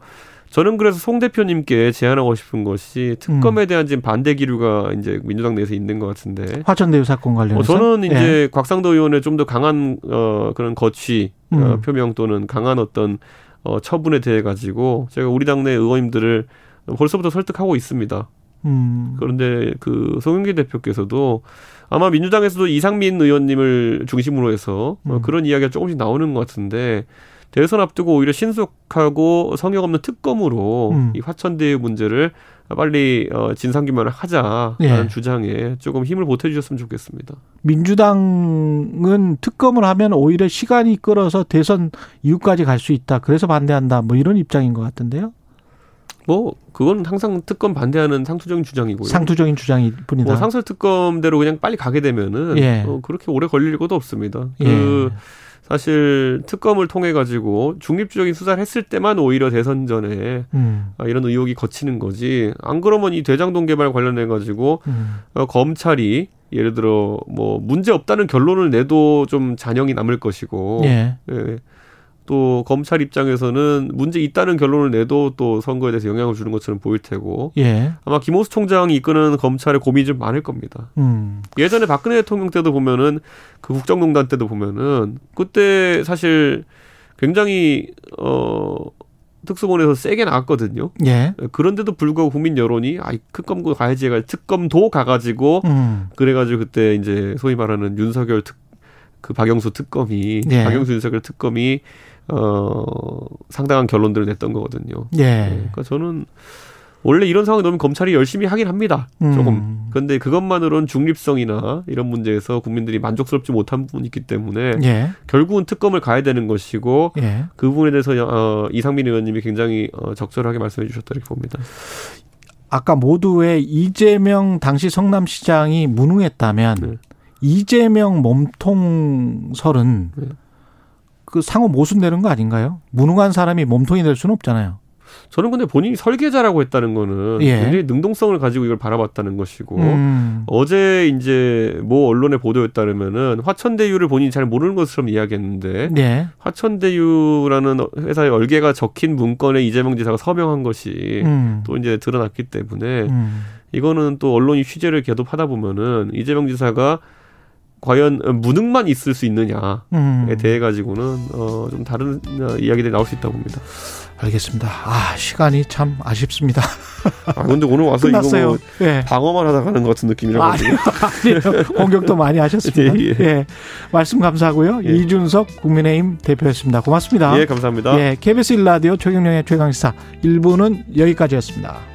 저는 그래서 송 대표님께 제안하고 싶은 것이 특검에 대한 지금 반대 기류가 이제 민주당 내에서 있는 것 같은데 화천대유 사건 관련해서 어, 저는 이제 예. 곽상도 의원의 좀 더 강한 어 그런 거취 어, 음. 표명 또는 강한 어떤 어 처분에 대해 가지고 제가 우리 당내 의원님들을 벌써부터 설득하고 있습니다. 음. 그런데 그 송영기 대표께서도 아마 민주당에서도 이상민 의원님을 중심으로 해서 어, 음. 그런 이야기가 조금씩 나오는 것 같은데 대선 앞두고 오히려 신속하고 성역 없는 특검으로 음. 이 화천대유 문제를 빨리 어, 진상규명을 하자라는 예. 주장에 조금 힘을 보태주셨으면 좋겠습니다. 민주당은 특검을 하면 오히려 시간이 끌어서 대선 이후까지 갈 수 있다. 그래서 반대한다. 뭐 이런 입장인 것 같은데요. 뭐 그건 항상 특검 반대하는 상투적인 주장이고요. 상투적인 주장일 뿐이다. 뭐 상설 특검대로 그냥 빨리 가게 되면은 예. 어, 그렇게 오래 걸릴 것도 없습니다. 예. 그 사실 특검을 통해 가지고 중립적인 수사를 했을 때만 오히려 대선 전에 음. 아, 이런 의혹이 거치는 거지. 안 그러면 이 대장동 개발 관련해 가지고 음. 어, 검찰이 예를 들어 뭐 문제 없다는 결론을 내도 좀 잔영이 남을 것이고 예. 예. 또 검찰 입장에서는 문제 있다는 결론을 내도 또 선거에 대해서 영향을 주는 것처럼 보일 테고 예. 아마 김호수 총장이 이끄는 검찰의 고민이 좀 많을 겁니다. 음. 예전에 박근혜 대통령 때도 보면은 그 국정농단 때도 보면은 그때 사실 굉장히 어 특수본에서 세게 나왔거든요. 예. 그런데도 불구하고 국민 여론이 아이 특검도 가야지 해가 특검도 가가지고 음. 그래가지고 그때 이제 소위 말하는 윤석열 특 그 박영수 특검이 예. 박영수 윤석열 특검이 어 상당한 결론들을 냈던 거거든요. 예. 그러니까 저는 원래 이런 상황이 너무 검찰이 열심히 하긴 합니다. 조금. 음. 그런데 그것만으로는 중립성이나 이런 문제에서 국민들이 만족스럽지 못한 부분이 있기 때문에 예. 결국은 특검을 가야 되는 것이고 예. 그 부분에 대해서 어, 이상민 의원님이 굉장히 어, 적절하게 말씀해 주셨다 이렇게 봅니다. 아까 모두의 이재명 당시 성남시장이 무능했다면 네. 이재명 몸통설은 네. 그 상호 모순되는 거 아닌가요? 무능한 사람이 몸통이 될 수는 없잖아요. 저는 근데 본인이 설계자라고 했다는 거는 예. 굉장히 능동성을 가지고 이걸 바라봤다는 것이고 음. 어제 이제 모 언론의 보도에 따르면은 화천대유를 본인이 잘 모르는 것처럼 이야기했는데 네. 화천대유라는 회사의 얼개가 적힌 문건에 이재명 지사가 서명한 것이 음. 또 이제 드러났기 때문에 음. 이거는 또 언론이 취재를 계속 하다 보면은 이재명 지사가 과연 무능만 있을 수 있느냐에 음. 대해 가지고는 어 좀 다른 어, 이야기들이 나올 수 있다고 봅니다. 알겠습니다. 아 시간이 참 아쉽습니다. 아 근데 오늘 와서 이거 끝났어요. 뭐 예. 방어만 하다 가는 것 같은 느낌이라 아니요. 아니요. 공격도 많이 하셨습니다. 예, 예, 예. 말씀 감사하고요. 예. 이준석 국민의힘 대표였습니다. 고맙습니다. 예, 감사합니다. 예, KBS 1라디오 최경영의 최강시사 1부는 여기까지였습니다.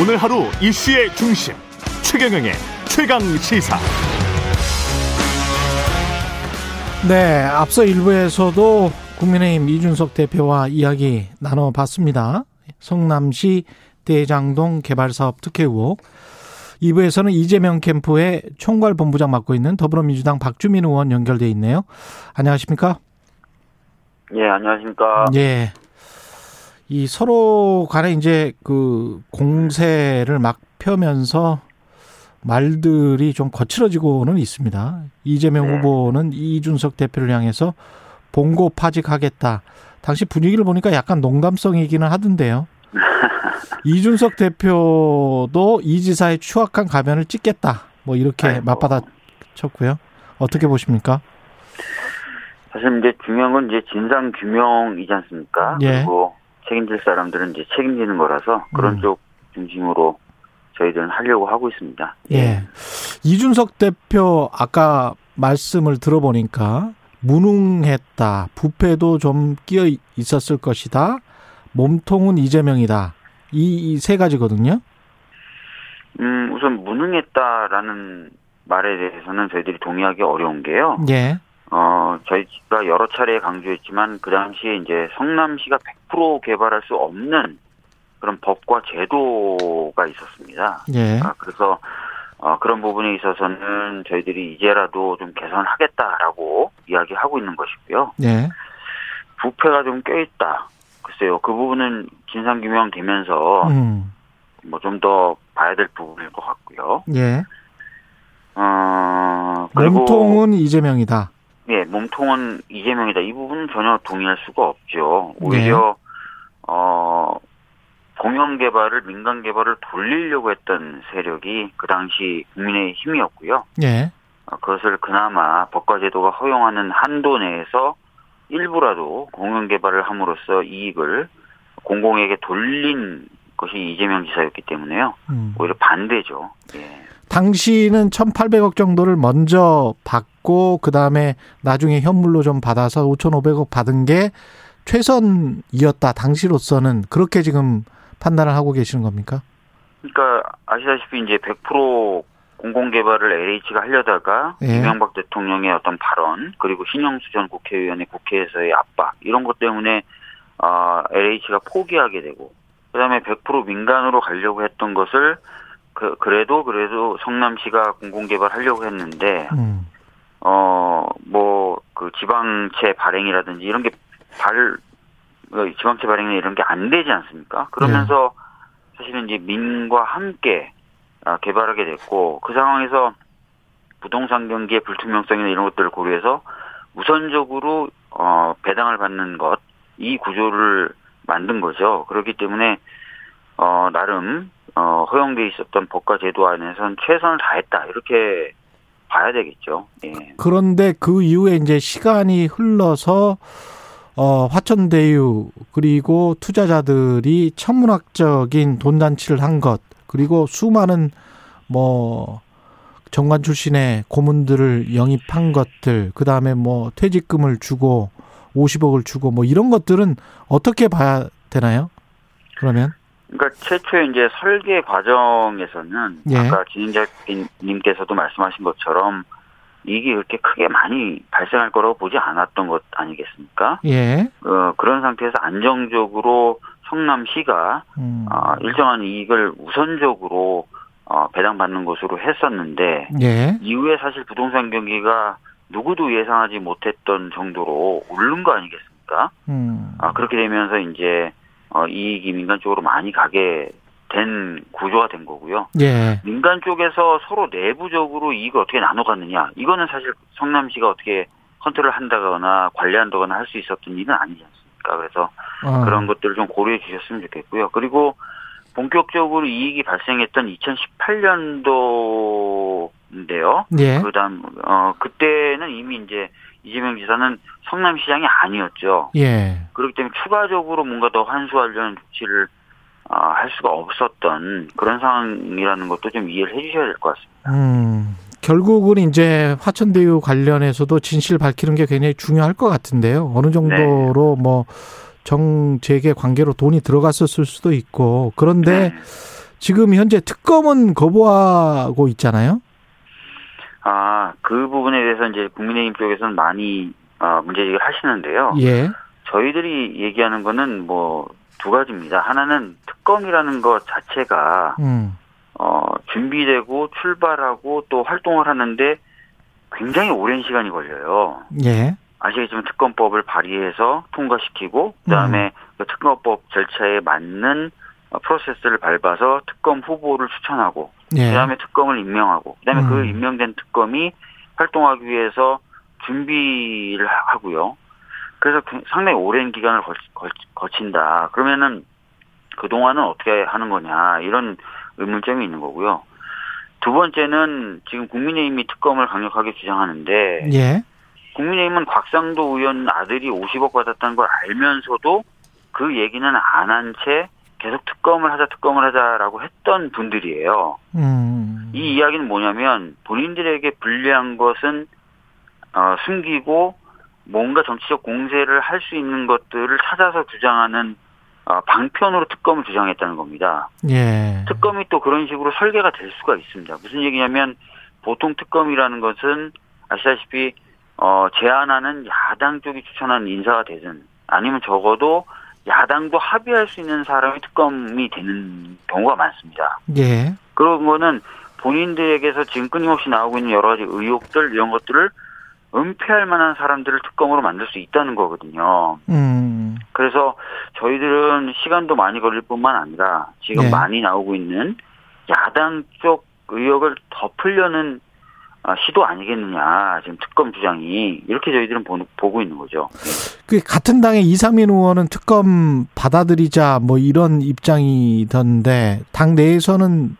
오늘 하루 이슈의 중심 최경영의 최강 시사. 네, 앞서 1부에서도 국민의힘 이준석 대표와 이야기 나눠봤습니다. 성남시 대장동 개발사업 특혜 의혹. 2부에서는 이재명 캠프의 총괄 본부장 맡고 있는 더불어민주당 박주민 의원 연결돼 있네요. 안녕하십니까? 예, 안녕하십니까. 예. 이 서로 간에 이제 그 공세를 막 펴면서 말들이 좀 거칠어지고는 있습니다. 이재명 네. 후보는 이준석 대표를 향해서 봉고 파직하겠다. 당시 분위기를 보니까 약간 농담성이기는 하던데요. 이준석 대표도 이 지사의 추악한 가면을 찍겠다. 뭐 이렇게 아이고. 맞받아쳤고요. 어떻게 보십니까? 사실 이제 중요한 건 이제 진상 규명이지 않습니까? 예. 그리고 책임질 사람들은 이제 책임지는 거라서 그런 음. 쪽 중심으로 저희들은 하려고 하고 있습니다. 예. 이준석 대표 아까 말씀을 들어보니까 무능했다. 부패도 좀 끼어 있었을 것이다. 몸통은 이재명이다. 이 세 가지거든요. 음, 우선 무능했다라는 말에 대해서는 저희들이 동의하기 어려운 게요. 예. 어, 저희가 여러 차례 강조했지만 그 당시에 이제 성남시가 100% 개발할 수 없는 그런 법과 제도가 있었습니다. 예. 아, 그래서 어, 그런 부분에 있어서는 저희들이 이제라도 좀 개선하겠다라고 이야기하고 있는 것이고요. 예. 부패가 좀 껴있다. 글쎄요, 그 부분은 진상규명 되면서 음. 뭐좀 더 봐야 될 부분일 것 같고요. 예. 어, 그리고 몸통은 이재명이다. 예, 몸통은 이재명이다. 이 부분은 전혀 동의할 수가 없죠. 오히려 어 공영 개발을 민간 개발을 돌리려고 했던 세력이 그 당시 국민의 힘이었고요. 예. 어, 그것을 그나마 법과 제도가 허용하는 한도 내에서 일부라도 공영 개발을 함으로써 이익을 공공에게 돌린 것이 이재명 지사였기 때문에요. 음. 오히려 반대죠. 예. 당시는 1,800억 정도를 먼저 받 고 그다음에 나중에 현물로 좀 받아서 5,500억 받은 게 최선이었다. 당시로서는 그렇게 지금 판단을 하고 계시는 겁니까? 그러니까 아시다시피 이제 100% 공공 개발을 LH가 하려다가 예. 이명박 대통령의 어떤 발언 그리고 신영수 전 국회의원의 국회에서의 압박 이런 것 때문에 아 LH가 포기하게 되고 그다음에 100% 민간으로 가려고 했던 것을 그 그래도 그래도 성남시가 공공 개발하려고 했는데 음. 어뭐 그 지방채 발행이라든지 이런 게발 어, 지방채 발행이나 이런 게 안 되지 않습니까? 그러면서 사실은 이제 민과 함께 아, 개발하게 됐고 그 상황에서 부동산 경기의 불투명성이나 이런 것들을 고려해서 우선적으로 어 배당을 받는 것 이 구조를 만든 거죠. 그렇기 때문에 어 나름 어 허용돼 있었던 법과 제도 안에서는 최선을 다했다 이렇게 봐야 되겠죠. 예. 그런데 그 이후에 이제 시간이 흘러서 어, 화천대유 그리고 투자자들이 천문학적인 돈 잔치를 한 것 그리고 수많은 뭐 정관 출신의 고문들을 영입한 것들 그 다음에 뭐 퇴직금을 주고 50억을 주고 뭐 이런 것들은 어떻게 봐야 되나요? 그러면 그러니까 최초의 이제 설계 과정에서는 예. 아까 진행자님께서도 말씀하신 것처럼 이게 그렇게 크게 많이 발생할 거라고 보지 않았던 것 아니겠습니까? 예. 어, 그런 상태에서 안정적으로 성남시가 음. 어, 일정한 이익을 우선적으로 어, 배당받는 것으로 했었는데 예. 이후에 사실 부동산 경기가 누구도 예상하지 못했던 정도로 오른 거 아니겠습니까? 음. 아, 그렇게 되면서 이제 어, 이익이 민간 쪽으로 많이 가게 된 구조가 된 거고요. 예. 민간 쪽에서 서로 내부적으로 이익을 어떻게 나눠 갔느냐. 이거는 사실 성남시가 어떻게 컨트롤 한다거나 관리한다거나 할 수 있었던 일은 아니지 않습니까? 그래서 어. 그런 것들을 좀 고려해 주셨으면 좋겠고요. 그리고 본격적으로 이익이 발생했던 2018년도인데요. 예. 그다음 어 그때는 이미 이제 이재명 지사는 성남시장이 아니었죠. 예. 그렇기 때문에 추가적으로 뭔가 더 환수하려는 조치를 아, 할 수가 없었던 그런 상황이라는 것도 좀 이해를 해주셔야 될 것 같습니다. 음, 결국은 이제 화천대유 관련해서도 진실 밝히는 게 굉장히 중요할 것 같은데요. 어느 정도로 뭐 정재계 관계로 돈이 들어갔었을 수도 있고 그런데 네. 지금 현재 특검은 거부하고 있잖아요. 아, 그 부분에 대해서 이제 국민의힘 쪽에서는 많이 아, 문제제기를 하시는데요. 예. 저희들이 얘기하는 거는 뭐 두 가지입니다. 하나는 특검이라는 것 자체가 음. 어, 준비되고 출발하고 또 활동을 하는데 굉장히 오랜 시간이 걸려요. 예. 아시겠지만 특검법을 발의해서 통과시키고 그다음에 그 특검법 절차에 맞는 어, 프로세스를 밟아서 특검 후보를 추천하고 예. 그다음에 특검을 임명하고 그다음에 음. 그 임명된 특검이 활동하기 위해서 준비를 하- 하고요. 그래서 그- 상당히 오랜 기간을 거, 친다 그러면은 그 동안은 어떻게 하는 거냐 이런 의문점이 있는 거고요. 두 번째는 지금 국민의힘이 특검을 강력하게 주장하는데 예. 국민의힘은 곽상도 의원 아들이 50억 받았다는 걸 알면서도 그 얘기는 안 한 채 계속 특검을 하자 특검을 하자라고 했던 분들이에요. 음. 이 이야기는 뭐냐면 본인들에게 불리한 것은 어, 숨기고 뭔가 정치적 공세를 할 수 있는 것들을 찾아서 주장하는 어, 방편으로 특검을 주장했다는 겁니다. 예. 특검이 또 그런 식으로 설계가 될 수가 있습니다. 무슨 얘기냐면 보통 특검이라는 것은 아시다시피 어, 제안하는 야당 쪽이 추천하는 인사가 되든 아니면 적어도 야당도 합의할 수 있는 사람이 특검이 되는 경우가 많습니다. 예. 그런 거는 본인들에게서 지금 끊임없이 나오고 있는 여러 가지 의혹들 이런 것들을 은폐할 만한 사람들을 특검으로 만들 수 있다는 거거든요. 음. 그래서 저희들은 시간도 많이 걸릴 뿐만 아니라 지금 네. 많이 나오고 있는 야당 쪽 의혹을 덮으려는 아, 시도 아니겠느냐 지금 특검 주장이 이렇게 저희들은 보, 보고 있는 거죠. 그 같은 당의 이상민 의원은 특검 받아들이자 뭐 이런 입장이던데 당 내에서는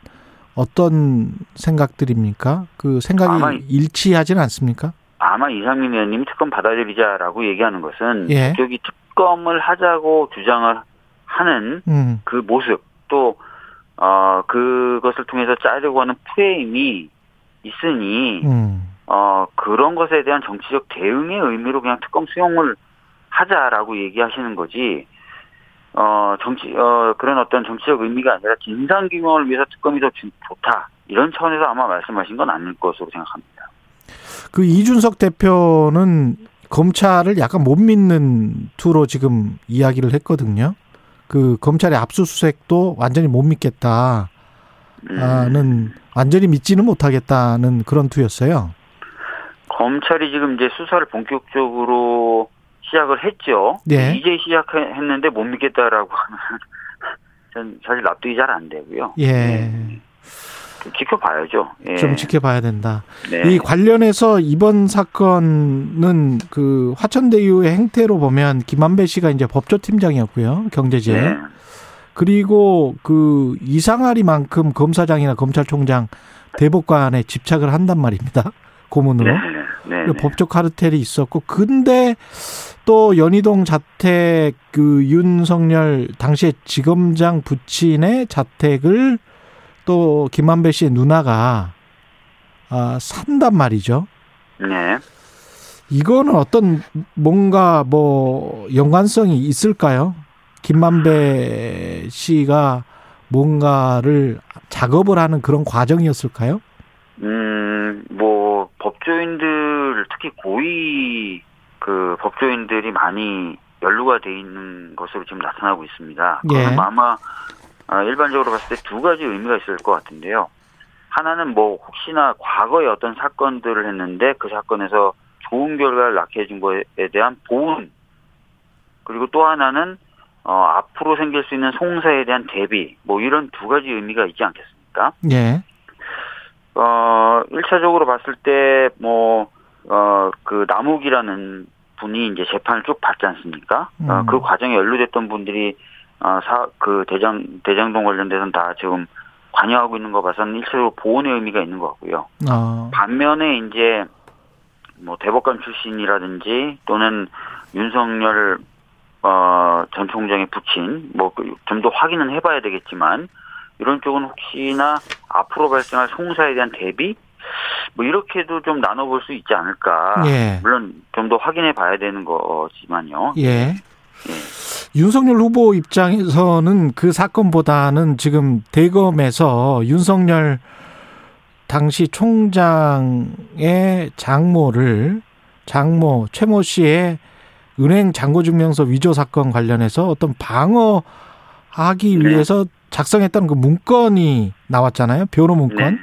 어떤 생각들입니까? 그 생각이 일치하지는 않습니까? 아마 이상민 의원님이 특검 받아들이자라고 얘기하는 것은 예. 저기 특검을 하자고 주장을 하는 음. 그 모습 또 어, 그것을 통해서 짜려고 하는 프레임이 있으니 음. 어, 그런 것에 대한 정치적 대응의 의미로 그냥 특검 수용을 하자라고 얘기하시는 거지, 어, 정치, 어, 그런 어떤 정치적 의미가 아니라 진상 규명을 위해서 특검이 더 주- 좋다. 이런 차원에서 아마 말씀하신 건 아닐 것으로 생각합니다. 그 이준석 대표는 검찰을 약간 못 믿는 투로 지금 이야기를 했거든요. 그 검찰의 압수수색도 완전히 못 믿겠다. 음, 는 완전히 믿지는 못하겠다는 그런 투였어요. 검찰이 지금 이제 수사를 본격적으로 시작을 했죠. 네. 이제 시작했는데 못 믿겠다라고 하면 전 사실 납득이 잘 안 되고요. 예. 네. 좀 지켜봐야죠. 예. 좀 지켜봐야 된다. 네. 이 관련해서 이번 사건은 그 화천대 이후의 행태로 보면 김한배 씨가 이제 법조팀장이었고요. 경제제. 네. 그리고 그 이상하리만큼 검사장이나 검찰총장 대법관에 집착을 한단 말입니다. 고문으로. 네. 네. 네. 법적 카르텔이 있었고 근데 또 연희동 자택 그 윤석열 당시에 지검장 부친의 자택을 또 김만배 씨의 누나가 아 산단 말이죠. 네. 이거는 어떤 뭔가 뭐 연관성이 있을까요? 김만배 씨가 뭔가를 작업을 하는 그런 과정이었을까요? 음, 뭐, 법조인들, 특히 고위 그 법조인들이 많이 연루가 돼 있는 것으로 지금 나타나고 있습니다. 예. 그럼 아마 아, 일반적으로 봤을 때 두 가지 의미가 있을 것 같은데요. 하나는 뭐 혹시나 과거에 어떤 사건들을 했는데 그 사건에서 좋은 결과를 낳게 해준 거에 대한 보훈 그리고 또 하나는 어, 앞으로 생길 수 있는 송사에 대한 대비 뭐 이런 두 가지 의미가 있지 않겠습니까? 예. 어, 1차적으로 봤을 때, 뭐, 어, 그, 남욱이라는 분이 이제 재판을 쭉 받지 않습니까? 어, 음. 그 과정에 연루됐던 분들이, 어, 사, 그, 대장, 대장동 관련돼서는 다 지금 관여하고 있는 거 봐서는 1차적으로 보훈의 의미가 있는 것 같고요. 어. 반면에 이제, 뭐, 대법관 출신이라든지 또는 윤석열, 어, 전 총장의 부친, 뭐, 좀 더 확인은 해봐야 되겠지만, 이런 쪽은 혹시나 앞으로 발생할 송사에 대한 대비 뭐 이렇게도 좀 나눠볼 수 있지 않을까. 예. 물론 좀 더 확인해 봐야 되는 거지만요. 예. 윤석열 후보 입장에서는 그 사건보다는 지금 대검에서 윤석열 당시 총장의 장모를 장모 최모 씨의 은행 잔고증명서 위조 사건 관련해서 어떤 방어하기 네. 위해서 작성했던 그 문건이 나왔잖아요. 변호 문건. 네.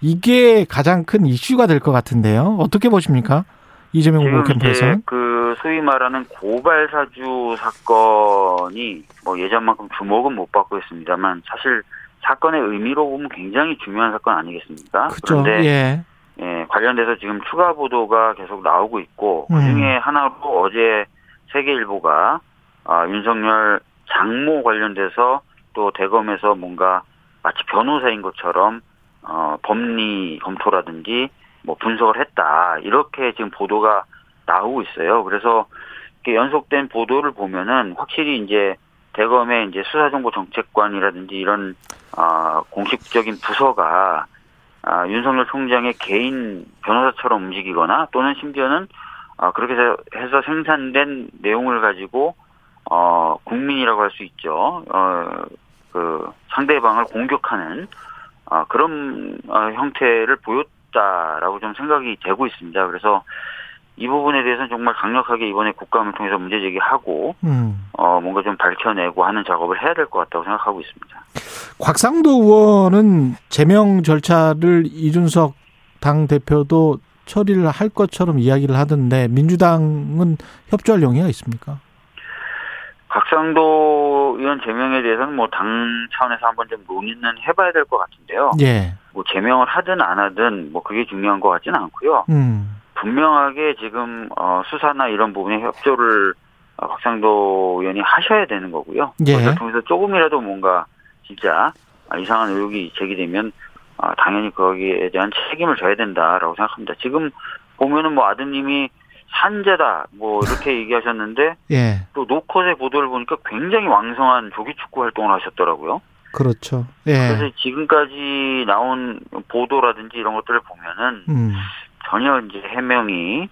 이게 가장 큰 이슈가 될 것 같은데요. 어떻게 보십니까? 이재명 후보 캠프에서는? 그 소위 말하는 고발 사주 사건이 뭐 예전만큼 주목은 못 받고 있습니다만 사실 사건의 의미로 보면 굉장히 중요한 사건 아니겠습니까? 그죠. 그런데 예. 예, 관련돼서 지금 추가 보도가 계속 나오고 있고 음. 그 중에 하나로 어제 세계일보가 아, 윤석열 장모 관련돼서 또 대검에서 뭔가 마치 변호사인 것처럼 어, 법리 검토라든지 뭐 분석을 했다 이렇게 지금 보도가 나오고 있어요. 그래서 이렇게 연속된 보도를 보면은 확실히 이제 대검의 이제 수사정보정책관이라든지 이런 아, 공식적인 부서가 아, 윤석열 총장의 개인 변호사처럼 움직이거나 또는 심지어는 아, 그렇게 해서, 생산된 내용을 가지고 어, 국민이라고 할 수 있죠. 어, 그 상대방을 공격하는 아, 그런 어, 형태를 보였다라고 좀 생각이 되고 있습니다. 그래서 이 부분에 대해서는 정말 강력하게 이번에 국감을 통해서 문제 제기하고 음. 어, 뭔가 좀 밝혀내고 하는 작업을 해야 될 것 같다고 생각하고 있습니다. 곽상도 의원은 제명 절차를 이준석 당 대표도 처리를 할 것처럼 이야기를 하던데 민주당은 협조할 용의가 있습니까? 각상도 의원 제명에 대해서는 뭐 당 차원에서 한번 좀 논의는 해봐야 될 것 같은데요. 예. 뭐 제명을 하든 안 하든 뭐 그게 중요한 것 같지는 않고요. 음. 분명하게 지금 어, 수사나 이런 부분에 협조를 어, 박상도 의원이 하셔야 되는 거고요. 예. 그걸 통해서 조금이라도 뭔가 진짜 아, 이상한 의혹이 제기되면 아, 당연히 거기에 대한 책임을 져야 된다라고 생각합니다. 지금 보면은 뭐 아드님이 산재다 뭐 이렇게 얘기하셨는데 예. 또 노컷의 보도를 보니까 굉장히 왕성한 조기 축구 활동을 하셨더라고요. 그렇죠. 예. 그래서 지금까지 나온 보도라든지 이런 것들을 보면은 음. 전혀 이제 해명이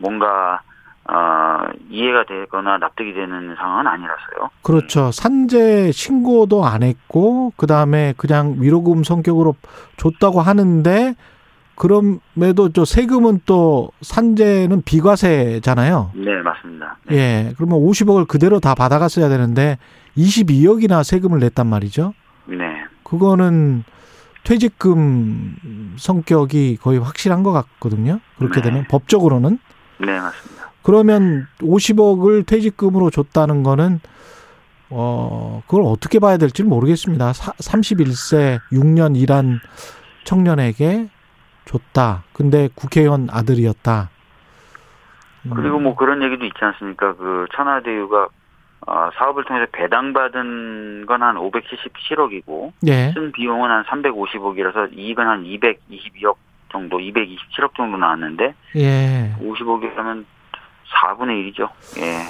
뭔가 어, 이해가 되거나 납득이 되는 상황은 아니라서요. 그렇죠. 산재 신고도 안 했고 그 다음에 그냥 위로금 성격으로 줬다고 하는데 그럼에도 저 세금은 또 산재는 비과세잖아요. 네, 맞습니다. 네. 예. 그러면 50억을 그대로 다 받아갔어야 되는데 22억이나 세금을 냈단 말이죠. 네. 그거는 퇴직금 성격이 거의 확실한 것 같거든요. 그렇게 네. 되면 법적으로는 네, 맞습니다. 그러면 50억을 퇴직금으로 줬다는 거는 어 그걸 어떻게 봐야 될지 모르겠습니다. 사, 31세 6년 일한 청년에게 줬다. 근데 국회의원 아들이었다. 음, 그리고 뭐 그런 얘기도 있지 않습니까? 그 천하대유가 어, 사업을 통해서 배당받은 건 한 577억이고 예. 쓴 비용은 한 350억이라서 이익은 한 222억 정도, 227억 정도 나왔는데 예. 50억이라면 4분의 1이죠. 예.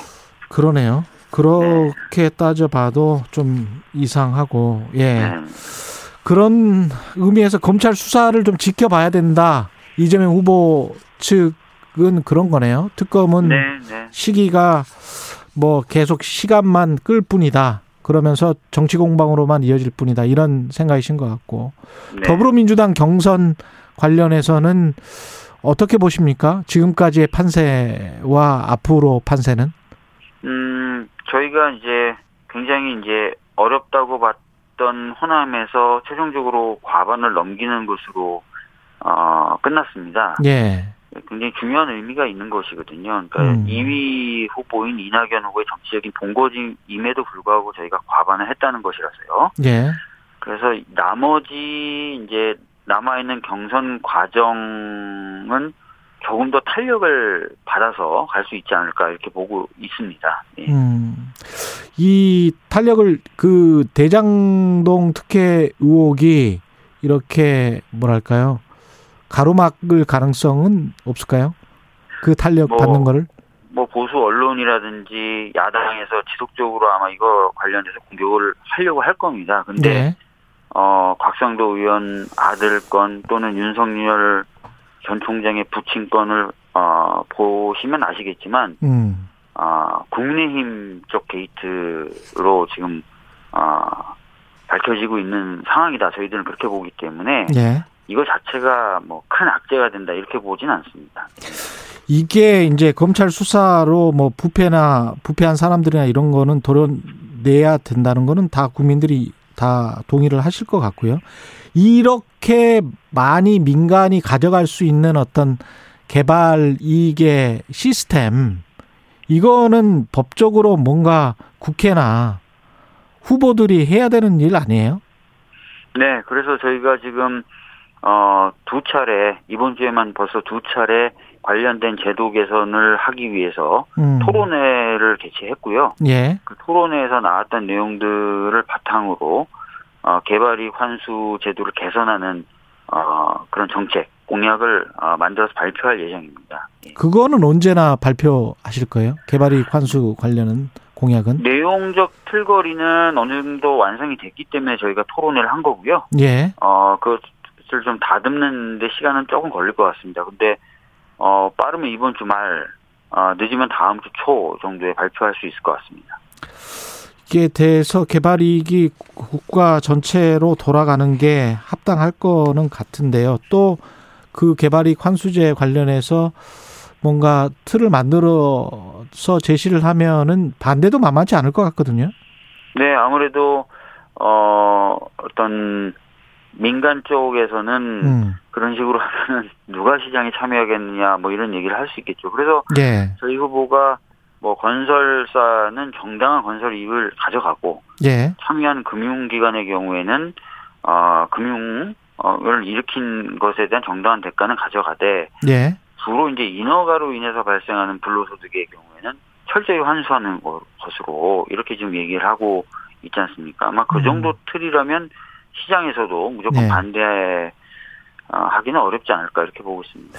그러네요. 그렇게 따져봐도 좀 이상하고 예. 네. 그런 의미에서 검찰 수사를 좀 지켜봐야 된다. 이재명 후보 측은 그런 거네요. 특검은 네, 네. 시기가 뭐 계속 시간만 끌 뿐이다. 그러면서 정치 공방으로만 이어질 뿐이다. 이런 생각이신 것 같고. 네. 더불어민주당 경선 관련해서는 어떻게 보십니까? 지금까지의 판세와 앞으로 판세는? 음, 저희가 이제 굉장히 이제 어렵다고 봤던 호남에서 최종적으로 과반을 넘기는 것으로 어, 끝났습니다. 예. 굉장히 중요한 의미가 있는 것이거든요. 그러니까 음. 2위 후보인 이낙연 후보의 정치적인 본거짐임에도 불구하고 저희가 과반을 했다는 것이라서요. 예. 그래서 나머지 이제 남아 있는 경선 과정은 조금 더 탄력을 받아서 갈 수 있지 않을까 이렇게 보고 있습니다. 예. 음. 이 탄력을 그 대장동 특혜 의혹이 이렇게 뭐랄까요? 가로막을 가능성은 없을까요? 그 탄력 뭐, 받는 거를? 뭐 보수 언론이라든지 야당에서 지속적으로 아마 이거 관련해서 공격을 하려고 할 겁니다. 근데 네. 어 곽상도 의원 아들 건 또는 윤석열 전 총장의 부친 건을 어 보시면 아시겠지만 음. 아 국민의힘 쪽 게이트로 지금 아 밝혀지고 있는 상황이다. 저희들은 그렇게 보기 때문에 예. 이거 자체가 뭐 큰 악재가 된다 이렇게 보진 않습니다. 이게 이제 검찰 수사로 뭐 부패나 부패한 사람들이나 이런 거는 도려내야 된다는 거는 다 국민들이 다 동의를 하실 것 같고요. 이렇게 많이 민간이 가져갈 수 있는 어떤 개발 이익의 시스템 이거는 법적으로 뭔가 국회나 후보들이 해야 되는 일 아니에요? 네, 그래서 저희가 지금 어, 두 차례 이번 주에만 벌써 두 차례 관련된 제도 개선을 하기 위해서 음. 토론회를 개최했고요. 예. 그 토론회에서 나왔던 내용들을 바탕으로 어, 개발이 환수 제도를 개선하는 어, 그런 정책 공약을 어, 만들어서 발표할 예정입니다. 예. 그거는 언제나 발표하실 거예요? 개발이익 환수 관련은 공약은? 내용적 틀거리는 어느 정도 완성이 됐기 때문에 저희가 토론을 한 거고요. 예. 어, 그 것을 좀 다듬는데 시간은 조금 걸릴 것 같습니다. 근데, 어, 빠르면 이번 주 말, 어, 늦으면 다음 주 초 정도에 발표할 수 있을 것 같습니다. 이게 대해서 개발 이익이 국가 전체로 돌아가는 게 합당할 거는 같은데요. 또 그 개발 이익 환수제 관련해서 뭔가 틀을 만들어서 제시를 하면은 반대도 만만치 않을 것 같거든요. 네, 아무래도, 어, 어떤 민간 쪽에서는 음. 그런 식으로 하면은 누가 시장에 참여하겠느냐 뭐 이런 얘기를 할 수 있겠죠. 그래서 예. 저희 후보가 뭐 건설사는 정당한 건설 이익을 가져가고 예. 참여한 금융기관의 경우에는 어 금융을 일으킨 것에 대한 정당한 대가는 가져가되 예. 주로 이제 인허가로 인해서 발생하는 불로소득의 경우에는 철저히 환수하는 거- 것으로 이렇게 지금 얘기를 하고 있지 않습니까? 아마 그 음. 정도 틀이라면 시장에서도 무조건 네. 반대하기는 어렵지 않을까 이렇게 보고 있습니다.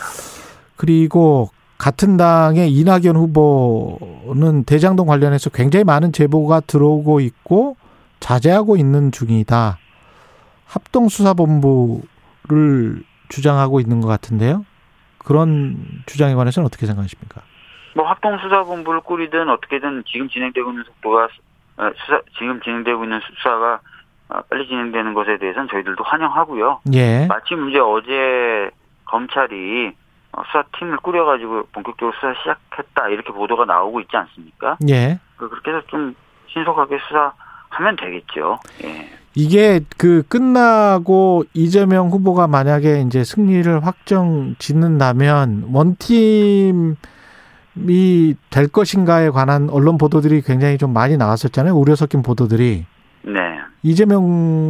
그리고 같은 당의 이낙연 후보는 대장동 관련해서 굉장히 많은 제보가 들어오고 있고 자제하고 있는 중이다. 합동수사본부를 주장하고 있는 것 같은데요. 그런 주장에 관해서는 어떻게 생각하십니까? 뭐 합동수사본부를 꾸리든 어떻게든 지금 진행되고 있는 속도가 어, 수사 지금 진행되고 있는 수사가 어, 빨리 진행되는 것에 대해서는 저희들도 환영하고요. 예. 마침 이제 어제 검찰이 어, 수사팀을 꾸려가지고 본격적으로 수사 시작했다 이렇게 보도가 나오고 있지 않습니까? 예. 그- 그렇게 해서 좀 신속하게 수사하면 되겠죠. 예. 이게 그 끝나고 이재명 후보가 만약에 이제 승리를 확정 짓는다면 원팀이 될 것인가에 관한 언론 보도들이 굉장히 좀 많이 나왔었잖아요. 우려 섞인 보도들이. 네. 이재명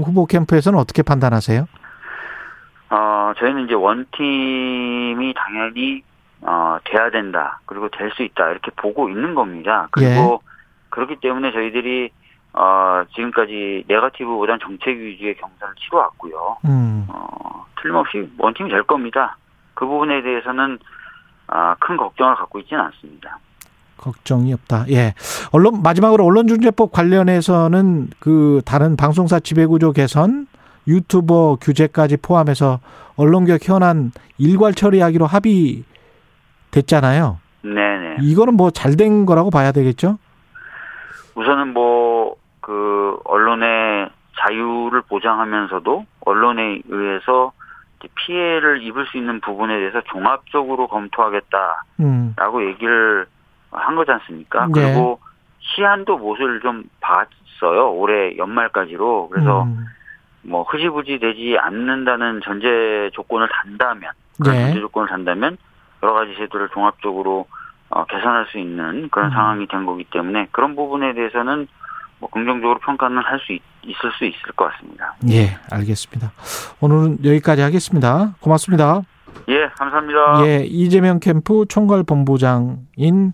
후보 캠프에서는 어떻게 판단하세요? 어, 저희는 이제 원팀이 당연히, 어, 돼야 된다. 그리고 될 수 있다. 이렇게 보고 있는 겁니다. 그리고 그렇기 때문에 저희들이, 어, 지금까지 네거티브보다는 정책 위주의 경선을 치러왔고요. 음. 어, 틀림없이 원팀이 될 겁니다. 그 부분에 대해서는, 아, 큰 걱정을 갖고 있지는 않습니다. 걱정이 없다. 예. 언론 마지막으로 언론중재법 관련해서는 그 다른 방송사 지배구조 개선, 유튜버 규제까지 포함해서 언론개혁 현안 일괄 처리하기로 합의됐잖아요. 네네. 이거는 뭐 잘 된 거라고 봐야 되겠죠? 우선은 뭐, 그, 언론의 자유를 보장하면서도 언론에 의해서 피해를 입을 수 있는 부분에 대해서 종합적으로 검토하겠다라고 음. 얘기를 한 거지 않습니까? 네. 그리고 시한도 못을 좀 봤어요. 올해 연말까지로. 그래서 음. 뭐 흐지부지 되지 않는다는 전제 조건을 단다면, 네. 전제 조건을 단다면 여러 가지 제도를 종합적으로 어, 개선할 수 있는 그런 음. 상황이 된 거기 때문에 그런 부분에 대해서는 뭐 긍정적으로 평가는 할 수 있을 수 있을 것 같습니다. 예, 알겠습니다. 오늘은 여기까지 하겠습니다. 고맙습니다. 예, 감사합니다. 예, 이재명 캠프 총괄 본부장인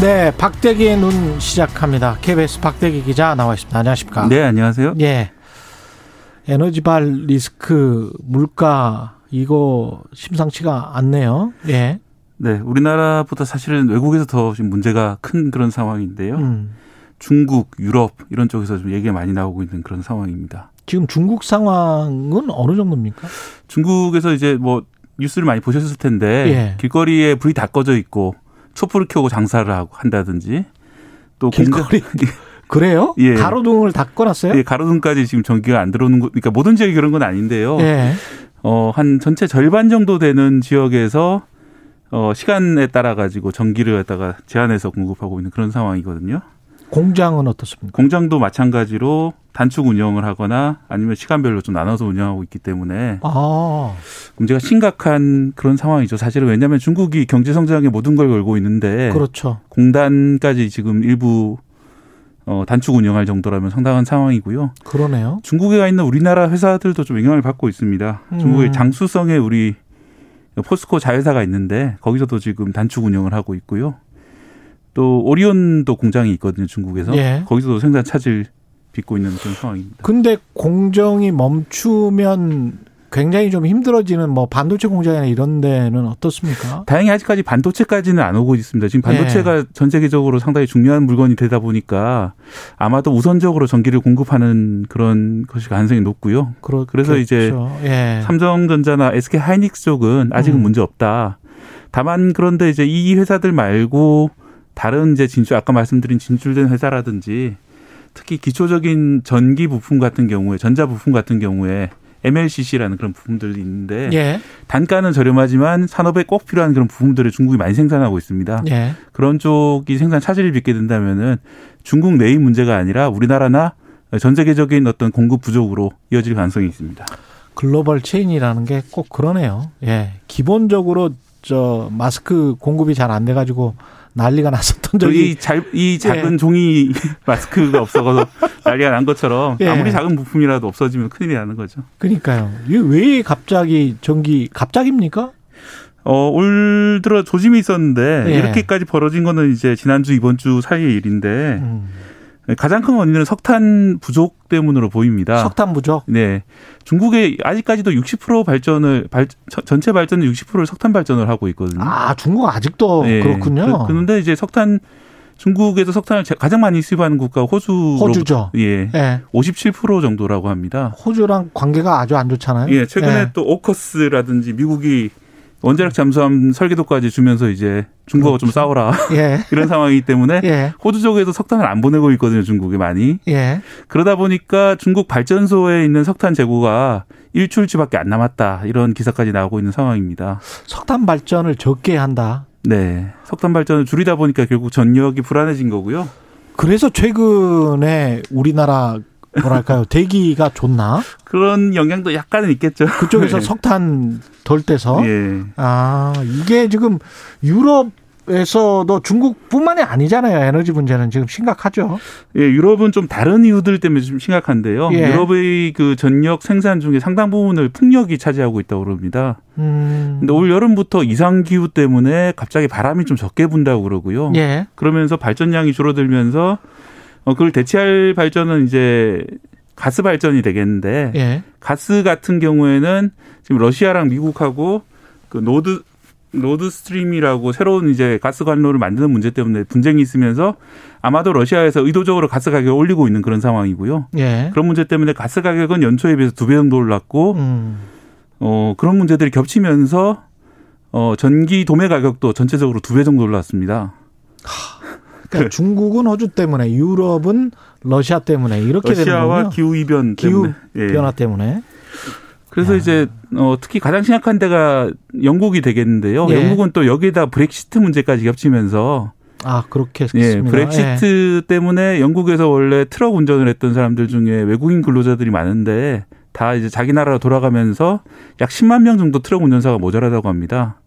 네, 박대기의 눈 시작합니다. KBS 박대기 기자 나와 있습니다. 안녕하십니까? 네, 안녕하세요. 예. 에너지발 리스크 물가 이거 심상치가 않네요. 예. 네, 우리나라보다 사실은 외국에서 더 지금 문제가 큰 그런 상황인데요. 음. 중국, 유럽 이런 쪽에서 좀 얘기가 많이 나오고 있는 그런 상황입니다. 지금 중국 상황은 어느 정도입니까? 중국에서 이제 뭐 뉴스를 많이 보셨을 텐데 예. 길거리에 불이 다 꺼져 있고 촛불을 켜고 장사를 하고 한다든지 또 길거리? 공장 그래요? 예. 가로등을 다 꺼놨어요? 예, 가로등까지 지금 전기가 안 들어오는 거 그러니까 모든 지역이 그런 건 아닌데요. 예. 어, 한 전체 절반 정도 되는 지역에서 어, 시간에 따라 가지고 전기를 갖다가 제한해서 공급하고 있는 그런 상황이거든요. 공장은 어떻습니까? 공장도 마찬가지로 단축 운영을 하거나 아니면 시간별로 좀 나눠서 운영하고 있기 때문에 아, 문제가 심각한 그런 상황이죠. 사실은 왜냐하면 중국이 경제 성장에 모든 걸 걸고 있는데 그렇죠. 공단까지 지금 일부 어, 단축 운영할 정도라면 상당한 상황이고요. 그러네요. 중국에 가 있는 우리나라 회사들도 좀 영향을 받고 있습니다. 음. 중국의 장수성의 우리 포스코 자회사가 있는데 거기서도 지금 단축 운영을 하고 있고요. 또 오리온도 공장이 있거든요, 중국에서. 예. 거기서도 생산 차질 빚고 있는 그런 상황입니다. 근데 공정이 멈추면 굉장히 좀 힘들어지는 뭐 반도체 공장이나 이런 데는 어떻습니까? 다행히 아직까지 반도체까지는 안 오고 있습니다. 지금 반도체가 예. 전 세계적으로 상당히 중요한 물건이 되다 보니까 아마도 우선적으로 전기를 공급하는 그런 것이 가능성이 높고요. 그렇, 그래서 이제 예. 삼성전자나 SK 하이닉스 쪽은 아직은 음. 문제 없다. 다만 그런데 이제 이 회사들 말고 다른 이제 진출 아까 말씀드린 진출된 회사라든지 특히 기초적인 전기 부품 같은 경우에 전자 부품 같은 경우에 MLCC라는 그런 부품들이 있는데 예. 단가는 저렴하지만 산업에 꼭 필요한 그런 부품들을 중국이 많이 생산하고 있습니다. 예. 그런 쪽이 생산 차질을 빚게 된다면은 중국 내의 문제가 아니라 우리나라나 전 세계적인 어떤 공급 부족으로 이어질 가능성이 있습니다. 글로벌 체인이라는 게 꼭 그러네요. 예. 기본적으로 저 마스크 공급이 잘 안 돼 가지고 난리가 났었던 적이 이, 잘, 이 작은 종이 마스크가 없어서 난리가 난 것처럼 예. 아무리 작은 부품이라도 없어지면 큰일이 나는 거죠. 그러니까요. 이게 왜 갑자기 전기 갑자기입니까? 어, 올 들어 조짐이 있었는데 예. 이렇게까지 벌어진 거는 이제 지난주 이번 주 사이의 일인데 음. 가장 큰 원인은 석탄 부족 때문으로 보입니다. 석탄 부족. 네. 중국의 아직까지도 60% 발전을 발, 전체 발전은 60%를 석탄 발전을 하고 있거든요. 아, 중국 아직도 네. 그렇군요. 그, 그런데 이제 석탄 중국에서 석탄을 제- 가장 많이 수입하는 국가가 호주 호주죠. 예. 예. 57% 정도라고 합니다. 호주랑 관계가 아주 안 좋잖아요. 예, 최근에 예. 또 오커스라든지 미국이 원자력 잠수함 설계도까지 주면서 이제 중국하고 좀 싸워라 예. 이런 상황이기 때문에 예. 호주 쪽에서 석탄을 안 보내고 있거든요, 중국에 많이. 예. 그러다 보니까 중국 발전소에 있는 석탄 재고가 일출치밖에 안 남았다 이런 기사까지 나오고 있는 상황입니다. 석탄 발전을 적게 한다. 네, 석탄 발전을 줄이다 보니까 결국 전력이 불안해진 거고요. 그래서 최근에 우리나라 뭐랄까요 대기가 좋나? 그런 영향도 약간은 있겠죠. 그쪽에서 네. 석탄 덜 떼서 예. 아 이게 지금 유럽 에서도 중국뿐만이 아니잖아요 에너지 문제는 지금 심각하죠. 예, 유럽은 좀 다른 이유들 때문에 좀 심각한데요. 예. 유럽의 그 전력 생산 중에 상당 부분을 풍력이 차지하고 있다고 그럽니다. 음. 근데 올 여름부터 이상 기후 때문에 갑자기 바람이 좀 적게 분다고 그러고요. 예. 그러면서 발전량이 줄어들면서 어 그걸 대체할 발전은 이제 가스 발전이 되겠는데 예. 가스 같은 경우에는 지금 러시아랑 미국하고 그 노르드 노르드 스트림이라고 새로운 이제 가스 관로를 만드는 문제 때문에 분쟁이 있으면서 아마도 러시아에서 의도적으로 가스 가격을 올리고 있는 그런 상황이고요. 예. 그런 문제 때문에 가스 가격은 연초에 비해서 두 배 정도 올랐고 음. 어 그런 문제들이 겹치면서 어 전기 도매 가격도 전체적으로 두 배 정도 올랐습니다. 그러니까 중국은 호주 때문에 유럽은 러시아 때문에 이렇게 되는 러시아와 거군요. 기후 이변 기후 때문에 예. 변화 때문에. 그래서 야. 이제 어 특히 가장 심각한 데가 영국이 되겠는데요. 예. 영국은 또 여기에다 브렉시트 문제까지 겹치면서 아 그렇게 예, 했습니다. 브렉시트 때문에 영국에서 원래 트럭 운전을 했던 사람들 중에 외국인 근로자들이 많은데 다 이제 자기 나라로 돌아가면서 약 10만 명 정도 트럭 운전사가 모자라다고 합니다.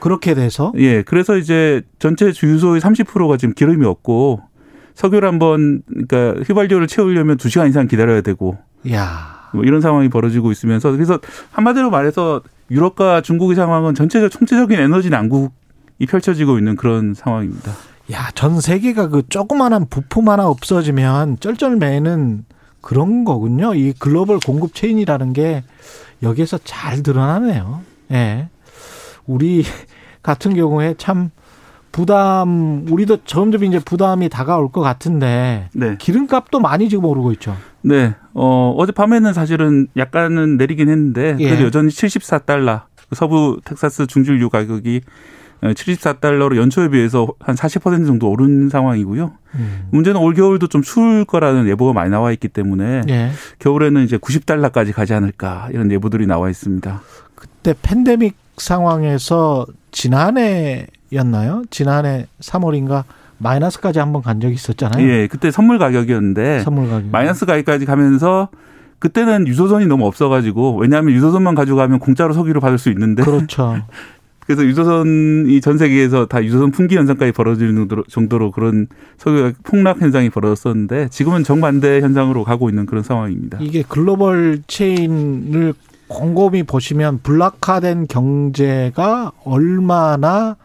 그렇게 돼서 예, 그래서 이제 전체 주유소의 30%가 지금 기름이 없고 석유를 한번 그러니까 휘발유를 채우려면 2 시간 이상 기다려야 되고 야. 뭐 이런 상황이 벌어지고 있으면서 그래서 한마디로 말해서 유럽과 중국의 상황은 전체적 총체적인 에너지 난국이 펼쳐지고 있는 그런 상황입니다. 야, 전 세계가 그 조그만한 부품 하나 없어지면 쩔쩔매는 그런 거군요. 이 글로벌 공급 체인이라는 게 여기에서 잘 드러나네요. 예. 우리 같은 경우에 참 부담, 우리도 점점 이제 부담이 다가올 것 같은데 네. 기름값도 많이 지금 오르고 있죠. 네. 어, 어젯밤에는 사실은 약간은 내리긴 했는데 그래도 예. 여전히 74달러. 서부 텍사스 중진유 가격이 74달러로 연초에 비해서 한 40% 정도 오른 상황이고요. 음. 문제는 올 겨울도 좀 추울 거라는 예보가 많이 나와 있기 때문에 예. 겨울에는 이제 90달러까지 가지 않을까 이런 예보들이 나와 있습니다. 그때 팬데믹 상황에서 지난해였나요? 지난해 3월인가 마이너스까지 한번 간 적이 있었잖아요. 예, 그때 선물 가격이었는데 선물 가격. 마이너스 가격까지 가면서 그때는 유조선이 너무 없어가지고 왜냐하면 유조선만 가져가면 공짜로 석유를 받을 수 있는데 그렇죠. 그래서 유조선이 전 세계에서 다 유조선 풍기 현상까지 벌어지는 정도로, 정도로 그런 석유 폭락 현상이 벌어졌었는데 지금은 정반대 현상으로 가고 있는 그런 상황입니다. 이게 글로벌 체인을 곰곰이 보시면 블락화된 경제가 얼마나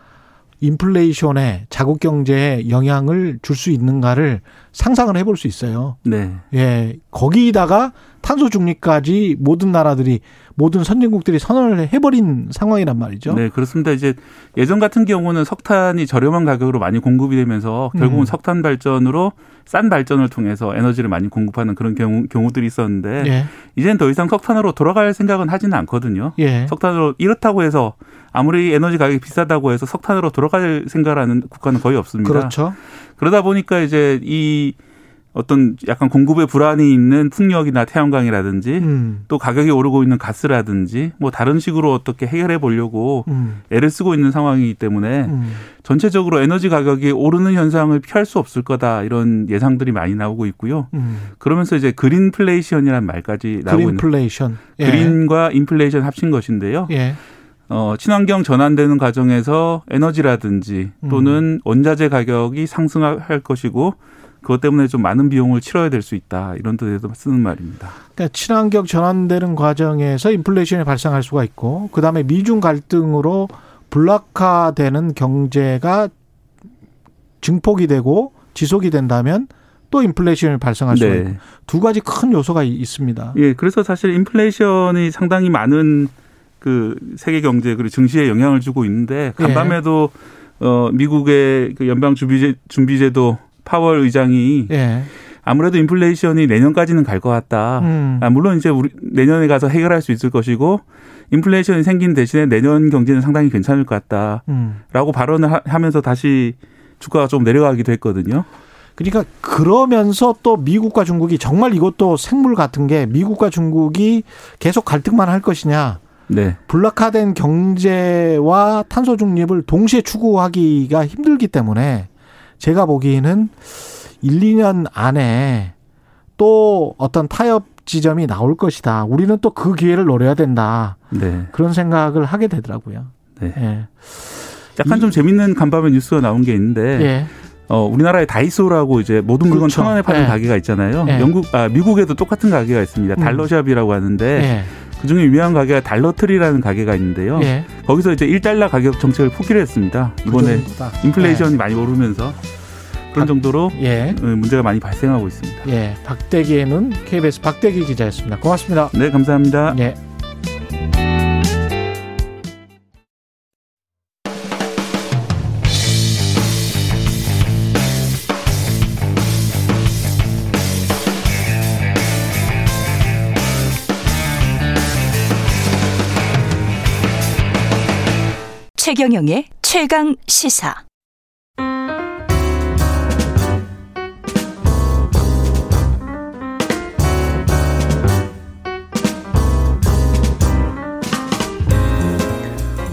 인플레이션에 자국 경제에 영향을 줄 수 있는가를 상상을 해볼 수 있어요. 네. 예, 거기다가 탄소 중립까지 모든 나라들이 모든 선진국들이 선언을 해버린 상황이란 말이죠. 네, 그렇습니다. 이제 예전 같은 경우는 석탄이 저렴한 가격으로 많이 공급이 되면서 결국은 음. 석탄 발전으로 싼 발전을 통해서 에너지를 많이 공급하는 그런 경우, 경우들이 있었는데 예, 이제는 더 이상 석탄으로 돌아갈 생각은 하지는 않거든요. 예, 석탄으로 이렇다고 해서 아무리 에너지 가격이 비싸다고 해서 석탄으로 돌아갈 생각하는 국가는 거의 없습니다. 그렇죠. 그러다 보니까 이제 이 어떤 약간 공급에 불안이 있는 풍력이나 태양광이라든지 음, 또 가격이 오르고 있는 가스라든지 뭐 다른 식으로 어떻게 해결해 보려고 음, 애를 쓰고 있는 상황이기 때문에 음. 전체적으로 에너지 가격이 오르는 현상을 피할 수 없을 거다 이런 예상들이 많이 나오고 있고요. 음. 그러면서 이제 그린플레이션이라는 말까지 나오고 있는 그린플레이션. 예. 그린과 인플레이션 합친 것인데요. 예. 어, 친환경 전환되는 과정에서 에너지라든지 또는 원자재 가격이 상승할 것이고 그것 때문에 좀 많은 비용을 치러야 될 수 있다 이런 뜻에서 쓰는 말입니다. 그러니까 친환경 전환되는 과정에서 인플레이션이 발생할 수가 있고 그 다음에 미중 갈등으로 블락화되는 경제가 증폭이 되고 지속이 된다면 또 인플레이션이 발생할 수가 있고 두 가지 큰 요소가 이- 있습니다. 예, 그래서 사실 인플레이션이 상당히 많은 그 세계 경제 그리고 증시에 영향을 주고 있는데 예. 간밤에도 어 미국의 그 연방 준비제 준비제도 파월 의장이 예. 아무래도 인플레이션이 내년까지는 갈 것 같다. 음. 아, 물론 이제 우리 내년에 가서 해결할 수 있을 것이고 인플레이션이 생긴 대신에 내년 경제는 상당히 괜찮을 것 같다라고 음. 발언을 하- 하면서 다시 주가가 좀 내려가기도 했거든요. 그러니까 그러면서 또 미국과 중국이 정말 이것도 생물 같은 게 미국과 중국이 계속 갈등만 할 것이냐. 네. 블락화된 경제와 탄소 중립을 동시에 추구하기가 힘들기 때문에 제가 보기에는 1, 2년 안에 또 어떤 타협 지점이 나올 것이다. 우리는 또 그 기회를 노려야 된다. 네. 그런 생각을 하게 되더라고요. 네. 예. 약간 좀 재밌는 간밤에 뉴스가 나온 게 있는데 예. 어, 우리나라의 다이소라고 이제 모든 물건 그렇죠. 천 원에 파는 예. 가게가 있잖아요. 예. 영국, 아, 미국에도 똑같은 가게가 있습니다. 음. 달러샵이라고 하는데 예. 그 중에 유명한 가게가 달러트리라는 가게가 있는데요. 예. 거기서 이제 1달러 가격 정책을 포기를 했습니다. 이번에 그. 인플레이션이 많이 오르면서 그런 정도로 예. 어, 문제가 많이 발생하고 있습니다. 예. 박대기에는 KBS 박대기 기자였습니다. 고맙습니다. 네, 감사합니다. 예. 최경영의 최강 시사.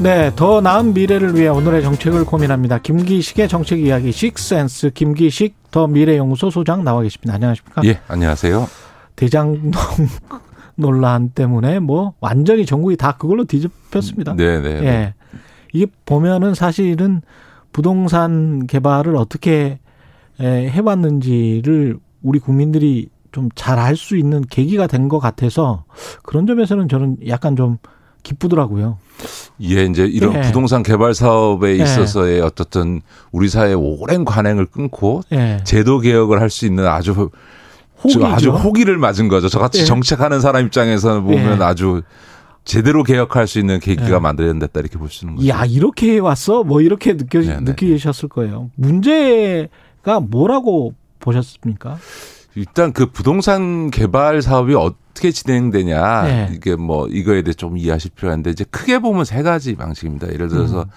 네, 더 나은 미래를 위해 오늘의 정책을 고민합니다. 김기식의 정책 이야기 식센스 김기식 더 미래연구소 소장 나와 계십니다. 안녕하십니까? 예, 안녕하세요. 대장동 논란 때문에 뭐 완전히 전국이 다 그걸로 뒤집혔습니다. 네, 네. 네. 예. 이게 보면은 사실은 부동산 개발을 어떻게 에, 해왔는지를 우리 국민들이 좀 잘 알 수 있는 계기가 된 것 같아서 그런 점에서는 저는 약간 좀 기쁘더라고요. 예, 이제 이런 예. 부동산 개발 사업에 예. 있어서의 어떻든 우리 사회의 오랜 관행을 끊고 예. 제도 개혁을 할 수 있는 아주 저 호기죠. 아주 호기를 맞은 거죠. 저같이 예. 정책하는 사람 입장에서는 보면 예. 아주 제대로 개혁할 수 있는 계기가 예. 만들어냈다 이렇게 볼수 있는 거죠. 야 이렇게 해왔어? 뭐 이렇게 느껴 네, 네, 느끼셨을 거예요. 문제가 뭐라고 보셨습니까? 일단 그 부동산 개발 사업이 어떻게 진행되냐 네. 이게 뭐 이거에 대해 좀 이해하실 필요가 있는데 이제 크게 보면 세 가지 방식입니다. 예를 들어서 음.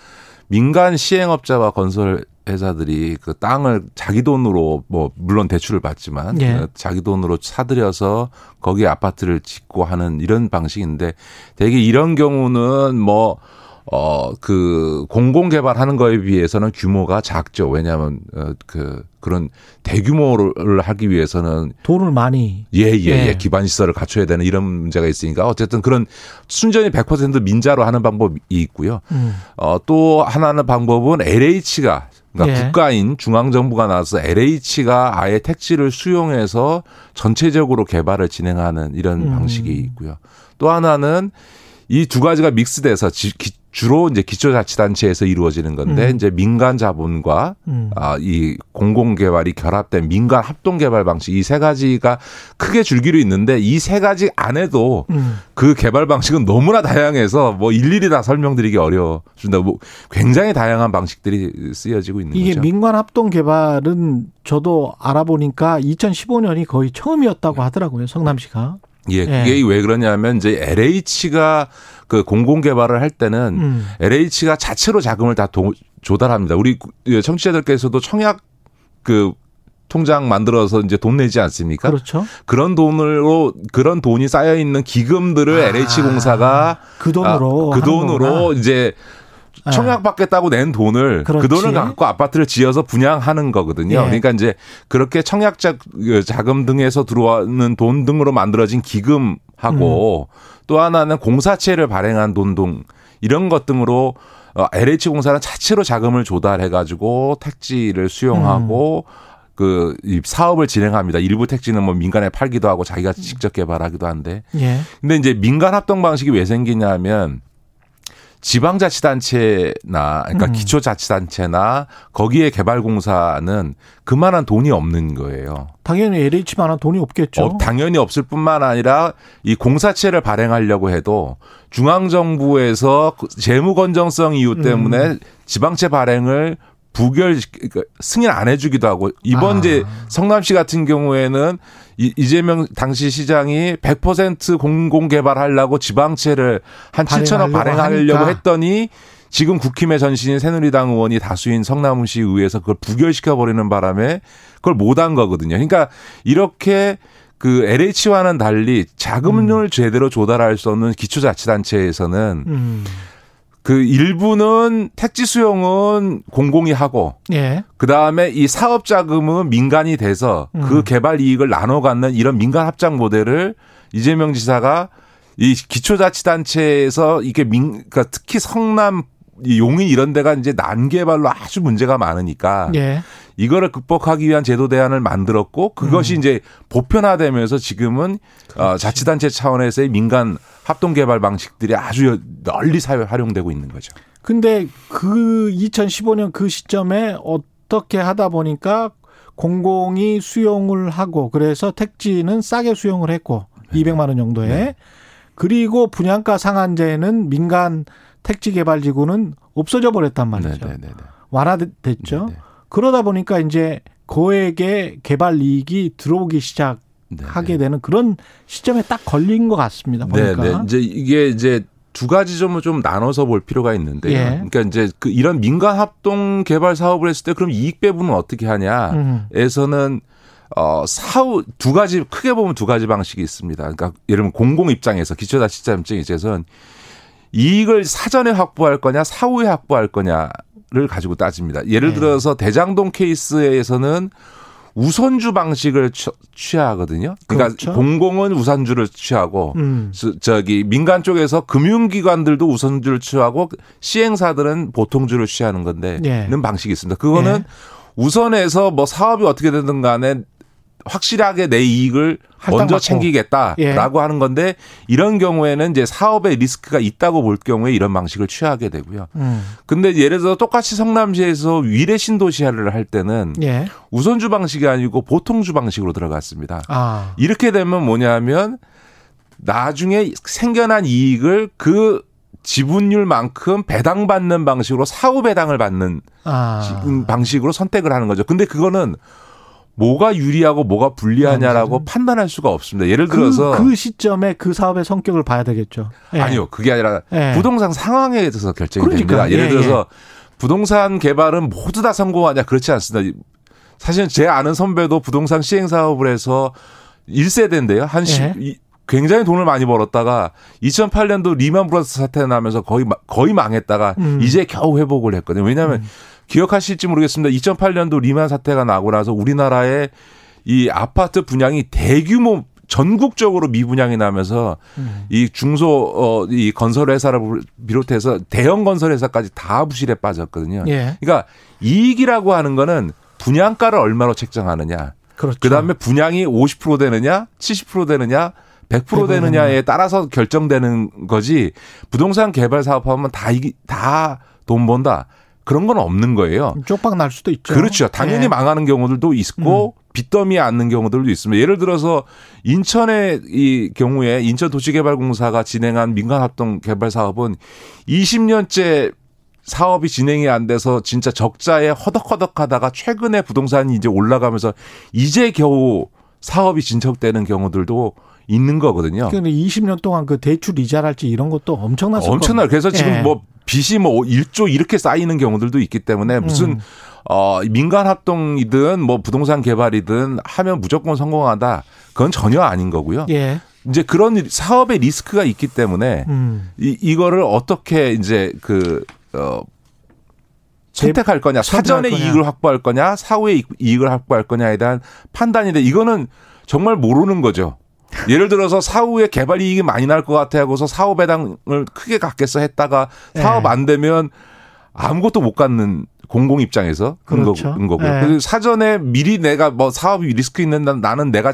민간 시행업자와 건설 회사들이 그 땅을 자기 돈으로 뭐 물론 대출을 받지만 예. 그 자기 돈으로 사들여서 거기에 아파트를 짓고 하는 이런 방식인데 대개 이런 경우는 뭐 어, 그, 공공 개발하는 거에 비해서는 규모가 작죠. 왜냐하면, 어, 그, 그런 대규모를 하기 위해서는 돈을 많이. 예, 예, 예. 예. 기반 시설을 갖춰야 되는 이런 문제가 있으니까 어쨌든 그런 순전히 100% 민자로 하는 방법이 있고요. 음. 어, 또 하나는 방법은 LH가 그러니까 예. 국가인 중앙정부가 나와서 LH가 아예 택지를 수용해서 전체적으로 개발을 진행하는 이런 음. 방식이 있고요. 또 하나는 이 두 가지가 믹스돼서 지- 기- 주로 이제 기초자치단체에서 이루어지는 건데 음. 이제 민간 자본과 음. 아, 이 공공 개발이 결합된 민간 합동 개발 방식 이 세 가지가 크게 줄기로 있는데 이 세 가지 안에도 음. 그 개발 방식은 너무나 다양해서 뭐 일일이 다 설명드리기 어려워진다. 뭐 굉장히 다양한 방식들이 쓰여지고 있는 이게 거죠. 민관 합동 개발은 저도 알아보니까 2015년이 거의 처음이었다고 하더라고요. 성남시가. 예, 예. 그게 왜 그러냐면 이제 LH가 그 공공 개발을 할 때는 음. LH가 자체로 자금을 다 도- 조달합니다. 우리 청취자들께서도 청약 그 통장 만들어서 이제 돈 내지 않습니까? 그렇죠. 그런 돈으로 그런 돈이 쌓여 있는 기금들을 아, LH 공사가 그 돈으로 그 하는 돈으로 거구나. 이제 아. 청약 받겠다고 낸 돈을 그 그렇지. 돈을 갖고 아파트를 지어서 분양하는 거거든요. 예. 그러니까 이제 그렇게 청약 자- 그 자금 등에서 들어오는 돈 등으로 만들어진 기금하고 음. 또 하나는 공사체를 발행한 돈 등 이런 것 등으로 어, LH 공사는 자체로 자금을 조달해 가지고 택지를 수용하고 그이 사업을 진행합니다. 일부 택지는 뭐 민간에 팔기도 하고 자기가 직접 개발하기도 한데 예. 근데 이제 민간 합동 방식이 왜 생기냐면 지방자치단체나 그러니까 음. 기초자치단체나 거기에 개발공사는 그만한 돈이 없는 거예요. 당연히 LH만한 돈이 없겠죠. 어, 당연히 없을 뿐만 아니라 이 공사체를 발행하려고 해도 중앙정부에서 그 재무 건정성 이유 때문에 음. 지방채 발행을 부결 그러니까 승인 안 해주기도 하고 이번 아. 이제 성남시 같은 경우에는 이- 이재명 당시 시장이 100% 공공 개발하려고 지방채를 한 7천억 발행하려고. 했더니 지금 국힘의 전신인 새누리당 의원이 다수인 성남시 의회에서 그걸 부결시켜 버리는 바람에 그걸 못 한 거거든요. 그러니까 이렇게 그 LH와는 달리 자금을 제대로 조달할 수 없는 기초자치단체에서는 음. 그 일부는 택지 수용은 공공이 하고 예. 그 다음에 이 사업 자금은 민간이 돼서 그 음. 개발 이익을 나눠 갖는 이런 민간 합작 모델을 이재명 지사가 이 기초자치단체에서 이게 민, 그러니까 특히 성남 이 용인 이런 데가 이제 난개발로 아주 문제가 많으니까 예. 이거를 극복하기 위한 제도 대안을 만들었고 그것이 음. 이제 보편화되면서 지금은 어, 자치단체 차원에서의 민간 합동 개발 방식들이 아주 널리 사회 활용되고 있는 거죠. 근데 그 2015년 그 시점에 어떻게 하다 보니까 공공이 수용을 하고 그래서 택지는 싸게 수용을 했고 네. 200만 원 정도에 그리고 분양가 상한제는 민간 택지 개발 지구는 없어져 버렸단 말이죠. 네, 네, 네. 완화됐죠. 네, 네. 그러다 보니까 이제 거액의 개발 이익이 들어오기 시작 하게 네, 되는 그런 시점에 딱 걸린 것 같습니다. 네, 보니까. 네. 이제 이게 이제 두 가지 점을 좀 나눠서 볼 필요가 있는데요. 예. 그러니까 이제 그 이런 민간 합동 개발 사업을 했을 때 그럼 이익 배분은 어떻게 음. 하냐에서는 어 사후 두 가지 크게 보면 두 가지 방식이 있습니다. 그러니까 예를 들면 공공 입장에서 기초자치자 입장에서는 이익을 사전에 확보할 거냐 사후에 확보할 거냐를 가지고 따집니다. 예를 네. 들어서 대장동 케이스에서는 우선주 방식을 취- 취하거든요. 그러니까 그렇죠. 공공은 우선주를 취하고 음. 저- 저기 민간 쪽에서 금융기관들도 우선주를 취하고 시행사들은 보통주를 취하는 건데 예. 는 방식이 있습니다. 그거는 예. 우선해서 뭐 사업이 어떻게 되든 간에 확실하게 내 이익을 먼저. 챙기겠다라고 하는 건데 이런 경우에는 이제 사업에 리스크가 있다고 볼 경우에 이런 방식을 취하게 되고요. 음. 근데 예를 들어 똑같이 성남시에서 위례 신도시화를 할 때는 예. 우선주 방식이 아니고 보통주 방식으로 들어갔습니다. 아. 이렇게 되면 뭐냐면 나중에 생겨난 이익을 그 지분율만큼 배당받는 방식으로 사후 배당을 받는 아. 지- 방식으로 선택을 하는 거죠. 근데 그거는 뭐가 유리하고 뭐가 불리하냐라고 판단할 수가 없습니다. 예를 들어서 그, 그 시점에 그 사업의 성격을 봐야 되겠죠. 예. 아니요, 그게 아니라 예. 부동산 상황에 대해서 결정이 그러니까, 됩니다. 예를 예, 들어서 부동산 개발은 모두 다 성공하냐 그렇지 않습니다. 사실 제 아는 선배도 부동산 시행 사업을 해서 1세대인데요. 한 시, 예. 이- 굉장히 돈을 많이 벌었다가 2008년도 리만 브라더스 사태 나면서 거의 마- 거의 망했다가 음. 이제 겨우 회복을 했거든요. 왜냐하면 기억하실지 모르겠습니다. 2008년도 리만 사태가 나고 나서 우리나라의 이 아파트 분양이 대규모 전국적으로 미분양이 나면서 음. 이 중소 어 이 건설 회사를 비롯해서 대형 건설 회사까지 다 부실에 빠졌거든요. 예. 그러니까 이익이라고 하는 거는 분양가를 얼마로 책정하느냐. 그렇죠. 그다음에 분양이 50% 되느냐, 70% 되느냐, 100% 되느냐에 따라서 결정되는 거지. 부동산 개발 사업하면 다 이기 다돈 번다. 그런 건 없는 거예요. 쪽박 날 수도 있죠. 그렇죠. 당연히 예. 망하는 경우들도 있고 빚더미에 앉는 경우들도 있습니다. 예를 들어서 인천의 이 경우에 인천도시개발공사가 진행한 민간합동 개발 사업은 20년째 사업이 진행이 안 돼서 진짜 적자에 허덕허덕하다가 최근에 부동산이 이제 올라가면서 이제 겨우 사업이 진척되는 경우들도 있는 거거든요. 근데 20년 동안 그 대출 이자랄지 이런 것도 엄청났을 엄청나요. 그래서. 지금 예. 뭐 빚이 뭐 1조 이렇게 쌓이는 경우들도 있기 때문에 무슨 음. 어 민간 합동이든 뭐 부동산 개발이든 하면 무조건 성공한다. 그건 전혀 아닌 거고요. 예. 이제 그런 사업의 리스크가 있기 때문에 음. 이 이거를 어떻게 이제 그 어 선택할 거냐, 사전에 거냐. 이익을 확보할 거냐, 사후에 이익- 이익을 확보할 거냐에 대한 판단인데 이거는 정말 모르는 거죠. 예를 들어서 사후에 개발 이익이 많이 날 것 같아 하고서 사업 배당을 크게 갖겠어 했다가 사업 네. 안 되면 아무것도 못 갖는 공공 입장에서 그런 그렇죠. 거- 거고요. 네. 사전에 미리 내가 뭐 사업이 리스크 있는 난 나는 내가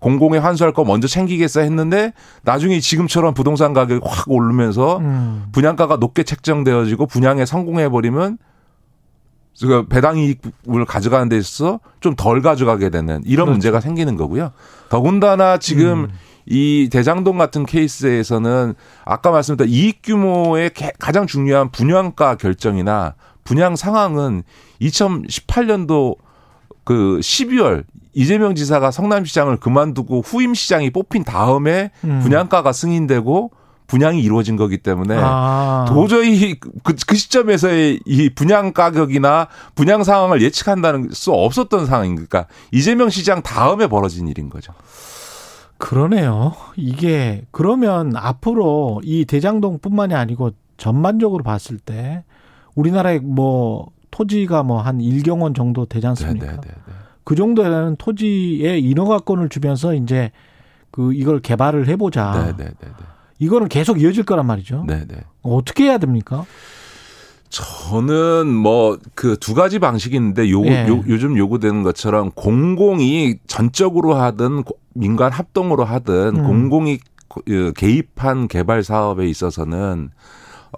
공공에 환수할 거 먼저 챙기겠어 했는데 나중에 지금처럼 부동산 가격이 확 오르면서 음. 분양가가 높게 책정되어지고 분양에 성공해 버리면 그 배당 이익을 가져가는 데 있어서 좀 덜 가져가게 되는 이런 그렇죠. 문제가 생기는 거고요. 더군다나 지금 음. 이 대장동 같은 케이스에서는 아까 말씀드린 이익 규모의 개- 가장 중요한 분양가 결정이나 분양 상황은 2018년도 그 12월 이재명 지사가 성남시장을 그만두고 후임 시장이 뽑힌 다음에 음. 분양가가 승인되고 분양이 이루어진 거기 때문에 아. 도저히 그, 그 시점에서의 이 분양 가격이나 분양 상황을 예측한다는 수 없었던 상황이니까 이재명 시장 다음에 벌어진 일인 거죠. 그러네요. 이게 그러면 앞으로 이 대장동뿐만이 아니고 전반적으로 봤을 때 우리나라의 뭐 토지가 뭐한 1경원 정도 되지 않습니까? 네, 그 정도에는 토지에 인허가권을 주면서 이제 그 이걸 개발을 해보자. 네, 네, 네, 네. 이거는 계속 이어질 거란 말이죠. 네, 네. 어떻게 해야 됩니까? 저는 뭐 그 두 가지 방식이 있는데 요, 예. 요 요즘 요구되는 것처럼 공공이 전적으로 하든 고- 민간 합동으로 하든 음. 공공이 그 개입한 개발 사업에 있어서는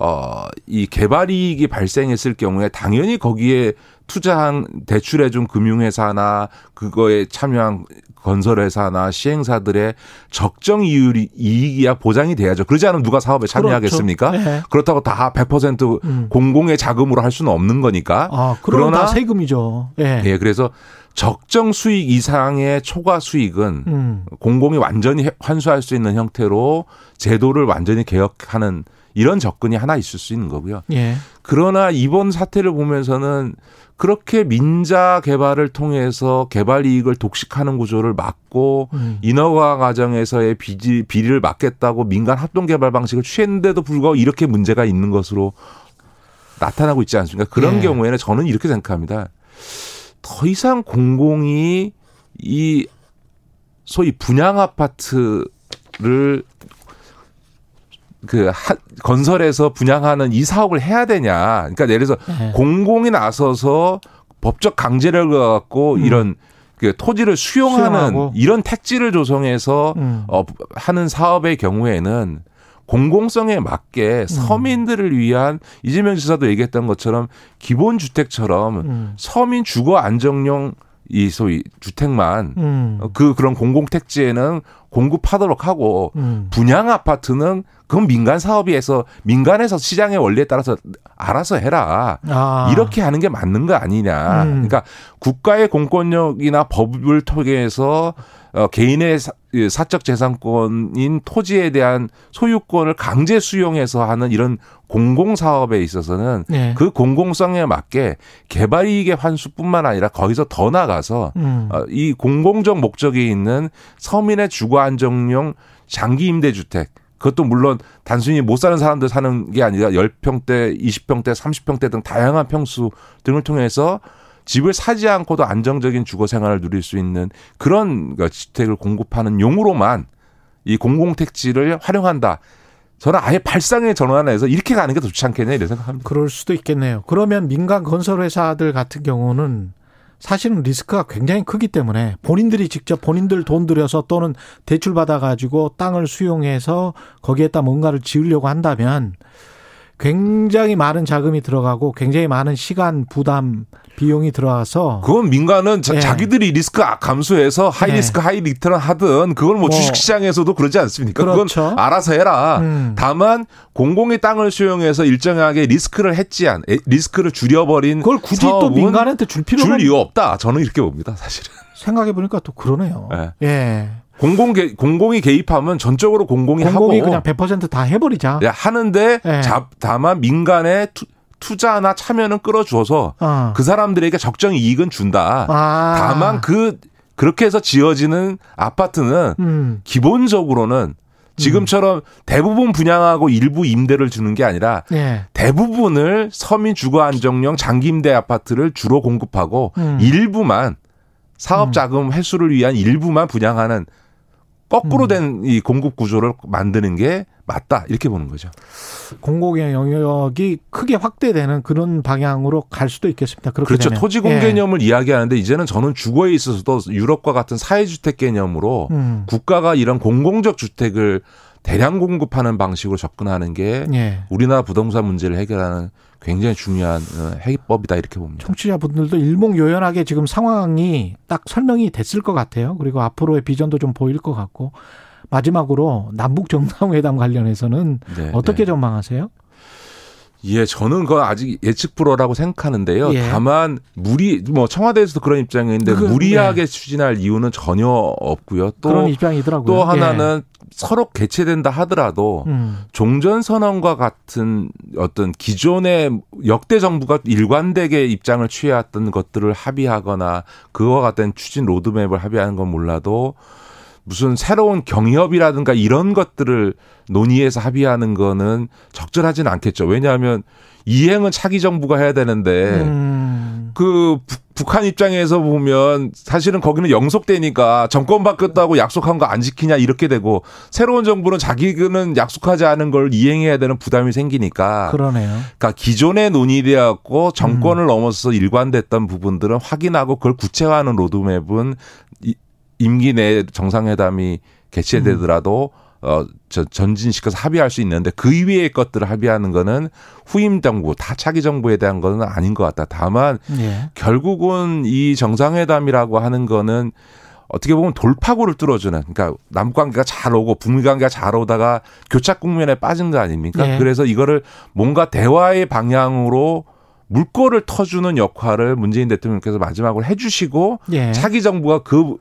어, 이 개발 이익이 발생했을 경우에 당연히 거기에 투자한 대출해준 금융회사나 그거에 참여한 건설회사나 시행사들의 적정 이율이 이익이야 보장이 돼야죠. 그러지 않으면 누가 사업에 참여하겠습니까? 그렇죠. 네. 그렇다고 다 100% 음. 공공의 자금으로 할 수는 없는 거니까. 아, 그러나 다 세금이죠. 예. 예, 그래서 적정 수익 이상의 초과 수익은 음. 공공이 완전히 해- 환수할 수 있는 형태로 제도를 완전히 개혁하는 이런 접근이 하나 있을 수 있는 거고요. 예. 그러나 이번 사태를 보면서는 그렇게 민자 개발을 통해서 개발 이익을 독식하는 구조를 막고 음. 인허가 과정에서의 비리, 비리를 막겠다고 민간 합동 개발 방식을 취했는데도 불구하고 이렇게 문제가 있는 것으로 나타나고 있지 않습니까? 그런 예. 경우에는 저는 이렇게 생각합니다. 더 이상 공공이 이 소위 분양 아파트를 그 하- 건설해서 분양하는 이 사업을 해야 되냐? 그러니까 예를 들어서 예. 공공이 나서서 법적 강제를 갖고 음. 이런 그 토지를 수용하는 수용하고. 이런 택지를 조성해서 음. 어 하는 사업의 경우에는 공공성에 음. 맞게 서민들을 위한 이재명 지사도 얘기했던 것처럼 기본 주택처럼 음. 서민 주거 안정용 이 소위 주택만 음. 어, 그 그런 공공 택지에는 공급하도록 하고 음. 분양 아파트는 그건 민간 사업이해서 민간에서 시장의 원리에 따라서 알아서 해라. 아. 이렇게 하는 게 맞는 거 아니냐. 음. 그러니까 국가의 공권력이나 법을 통해서 어, 개인의 사, 예, 사적 재산권인 토지에 대한 소유권을 강제 수용해서 하는 이런 공공 사업에 있어서는 네. 그 공공성에 맞게 개발 이익의 환수뿐만 아니라 거기서 더 나가서 음. 어, 이 공공적 목적이 있는 서민의 주거 안정용 장기 임대 주택 그것도 물론 단순히 못 사는 사람들 사는 게 아니라 10평대, 20평대, 30평대 등 다양한 평수 등을 통해서 집을 사지 않고도 안정적인 주거 생활을 누릴 수 있는 그런 그 주택을 공급하는 용으로만 이 공공택지를 활용한다. 저는 아예 발상의 전환해서 이렇게 가는 게 더 좋지 않겠냐 이런 생각합니다. 그럴 수도 있겠네요. 그러면 민간 건설회사들 같은 경우는 사실은 리스크가 굉장히 크기 때문에 본인들이 직접 본인들 돈 들여서 또는 대출 받아가지고 땅을 수용해서 거기에다 뭔가를 지으려고 한다면 굉장히 많은 자금이 들어가고 굉장히 많은 시간 부담 비용이 들어가서 그건 민간은 자, 예. 자기들이 리스크 감수해서 high 예. 리스크 high return을 하든 그걸 뭐, 뭐. 주식시장에서도 그러지 않습니까? 그렇죠. 그건 알아서 해라. 음. 다만 공공의 땅을 수용해서 일정하게 리스크를 헤지한 에, 리스크를 줄여버린 그걸 굳이 또 민간한테 줄 필요가 줄 이유 없다. 저는 이렇게 봅니다, 사실은. 생각해 보니까 또 그러네요. 예. 예. 공공 개, 공공이 개입하면 전적으로 공공이, 공공이 하고 그냥 100%다 해버리자. 예, 하는데 예. 자, 다만 민간의 투, 투자나 참여는 끌어주어서 어. 그 사람들에게 적정 이익은 준다. 아. 다만 그 그렇게 해서 지어지는 아파트는 음. 기본적으로는 지금처럼 대부분 분양하고 일부 임대를 주는 게 아니라 예. 대부분을 서민 주거 안정형 장기 임대 아파트를 주로 공급하고 음. 일부만 사업 자금 회수를 위한 일부만 분양하는 음. 거꾸로 된 이 공급 구조를 만드는 게 맞다 이렇게 보는 거죠. 공공의 영역이 크게 확대되는 그런 방향으로 갈 수도 있겠습니다. 그렇죠. 되면. 토지공 예. 개념을 이야기하는데 이제는 저는 주거에 있어서도 유럽과 같은 사회주택 개념으로 음. 국가가 이런 공공적 주택을 대량 공급하는 방식으로 접근하는 게 예. 우리나라 부동산 문제를 해결하는 굉장히 중요한 어, 해법이다 이렇게 봅니다. 청취자분들도 일목요연하게 지금 상황이 딱 설명이 됐을 것 같아요. 그리고 앞으로의 비전도 좀 보일 것 같고 마지막으로 남북 정상회담 관련해서는 네, 어떻게 네. 전망하세요? 예, 저는 그건 아직 예측 불허라고 생각하는데요. 예. 다만 무리 뭐 청와대에서도 그런 입장인데 그, 무리하게 추진할 이유는 전혀 없고요. 또 그런 입장이더라고요. 또 예. 하나는 서로 개최된다 하더라도 음. 종전 선언과 같은 어떤 기존의 역대 정부가 일관되게 입장을 취해왔던 것들을 합의하거나 그와 같은 추진 로드맵을 합의하는 건 몰라도 무슨 새로운 경협이라든가 이런 것들을 논의해서 합의하는 거는 적절하진 않겠죠. 왜냐하면 이행은 차기 정부가 해야 되는데 음. 그 북- 북한 입장에서 보면 사실은 거기는 영속되니까 정권 바뀌었다고 약속한 거 안 지키냐 이렇게 되고 새로운 정부는 자기는 약속하지 않은 걸 이행해야 되는 부담이 생기니까. 그러네요. 그러니까 기존에 논의되었고 정권을 넘어서 일관됐던 부분들은 확인하고 그걸 구체화하는 로드맵은 이- 임기 내 정상회담이 개최되더라도 어, 저, 전진시켜서 합의할 수 있는데 그 이외의 것들을 합의하는 거는 후임 정부, 다 차기 정부에 대한 거는 아닌 것 같다. 다만 예. 결국은 이 정상회담이라고 하는 거는 어떻게 보면 돌파구를 뚫어주는 그러니까 남북 관계가 잘 오고 북미 관계가 잘 오다가 교착 국면에 빠진 거 아닙니까? 네. 그래서 이거를 뭔가 대화의 방향으로 물꼬를 터주는 역할을 문재인 대통령께서 마지막으로 해주시고 예. 차기 정부가 그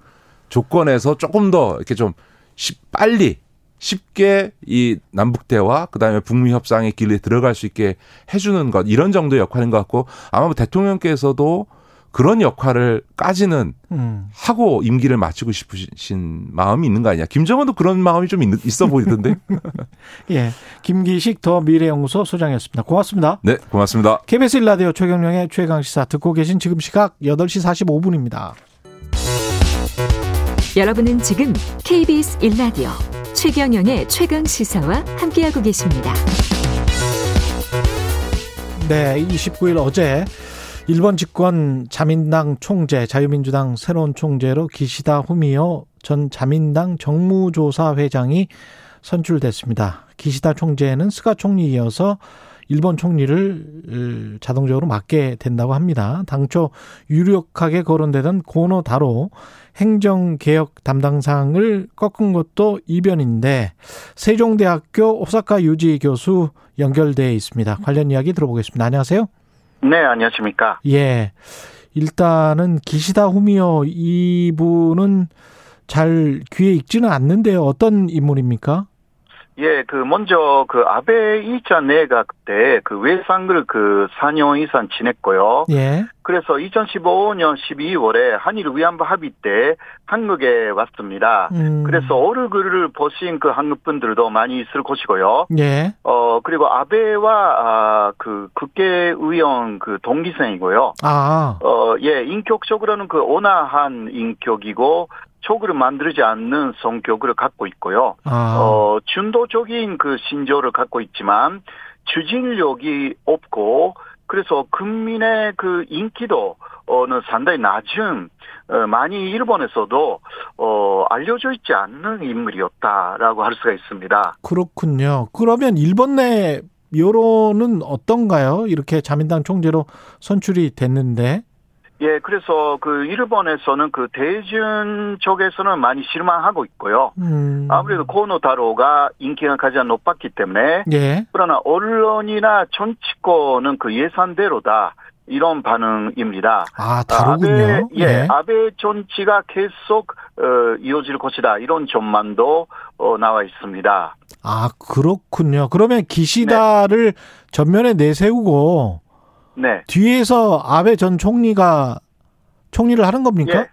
조건에서 조금 더 이렇게 좀 쉽- 빨리 쉽게 이 남북 대화 그다음에 북미 협상의 길에 들어갈 수 있게 해주는 것 이런 정도의 역할인 것 같고 아마 뭐 대통령께서도 그런 역할을까지는 음. 하고 임기를 마치고 싶으신 마음이 있는 거 아니냐. 김정은도 그런 마음이 좀 있- 있어 보이던데. 예. 김기식 더 미래연구소 소장이었습니다. 고맙습니다. 네, 고맙습니다. KBS 일라디오 최경령의 최강 시사 듣고 계신 지금 시각 8시 45분입니다. 여러분은 지금 KBS 1라디오 최경영의 최강 시사와 함께하고 계십니다. 네, 29일 어제 일본 집권 자민당 총재, 자유민주당 새로운 총재로 기시다 후미오 전 자민당 정무조사 회장이 선출됐습니다. 기시다 총재는 스가 총리 이어서 일본 총리를 자동적으로 맡게 된다고 합니다. 당초 유력하게 거론되던 고노 다로 행정개혁 담당상을 꺾은 것도 이변인데 세종대학교 오사카 유지 교수 연결돼 있습니다. 관련 이야기 들어보겠습니다. 안녕하세요. 네, 안녕하십니까. 예. 일단은 기시다 후미오 이분은 잘 귀에 익지는 않는데요. 어떤 인물입니까? 예, 그 먼저 그 아베 2차 내각 때그 외상을 그 4년 이상 지냈고요. 예. 그래서 2015년 12월에 한일 위안부 합의 때 한국에 왔습니다. 음. 그래서 얼굴을 보신 그 한국 분들도 많이 있을 것이고요. 예. 어 그리고 아베와 아, 그 국회의원 그 동기생이고요. 아. 어, 예, 인격적으로는 그 온화한 인격이고 촉을 만들지 않는 성격을 갖고 있고요. 아. 어, 준도적인 그 신조를 갖고 있지만 추진력이 없고 그래서 국민의 그 인기도 어는 상당히 낮은 어, 많이 일본에서도 어 알려져 있지 않는 인물이었다라고 할 수가 있습니다. 그렇군요. 그러면 일본 내 여론은 어떤가요? 이렇게 자민당 총재로 선출이 됐는데. 예, 그래서 그 일본에서는 그 대중 쪽에서는 많이 실망하고 있고요. 음. 아무래도 코노타로가 인기가 가장 높았기 때문에 예. 그러나 언론이나 정치권은 그 예산대로다 이런 반응입니다. 아, 다르군요. 아베, 예, 예. 아베 정치가 계속 어, 이어질 것이다 이런 전망도 어, 나와 있습니다. 아, 그렇군요. 그러면 기시다를 전면에 내세우고 네. 뒤에서 아베 전 총리가 총리를 하는 겁니까? 예.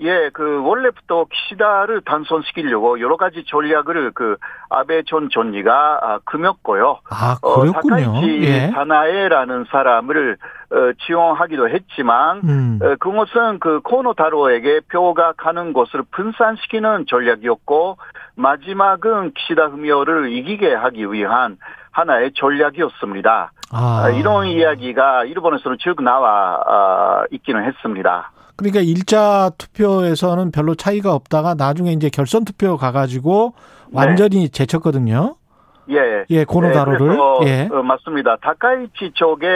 예, 그 원래부터 키시다를 단선시키려고 여러 가지 전략을 그 아베 전 총리가 아, 금였고요. 아, 어, 그렇군요. 다카이치 예. 사나에라는 사람을 어, 지원하기도 했지만 음. 어, 그것은 그 코노타로에게 표가 가는 것을 분산시키는 전략이었고 마지막은 키시다 흠요를 이기게 하기 위한 하나의 전략이었습니다. 아. 아, 이런 이야기가 일본에서는 쭉 나와 아, 있기는 했습니다. 그러니까 일자 투표에서는 별로 차이가 없다가 나중에 이제 결선 투표 가가지고 완전히 제쳤거든요. 예. 예, 고노다로를. 그래서, 예. 어, 맞습니다. 다카이치 쪽에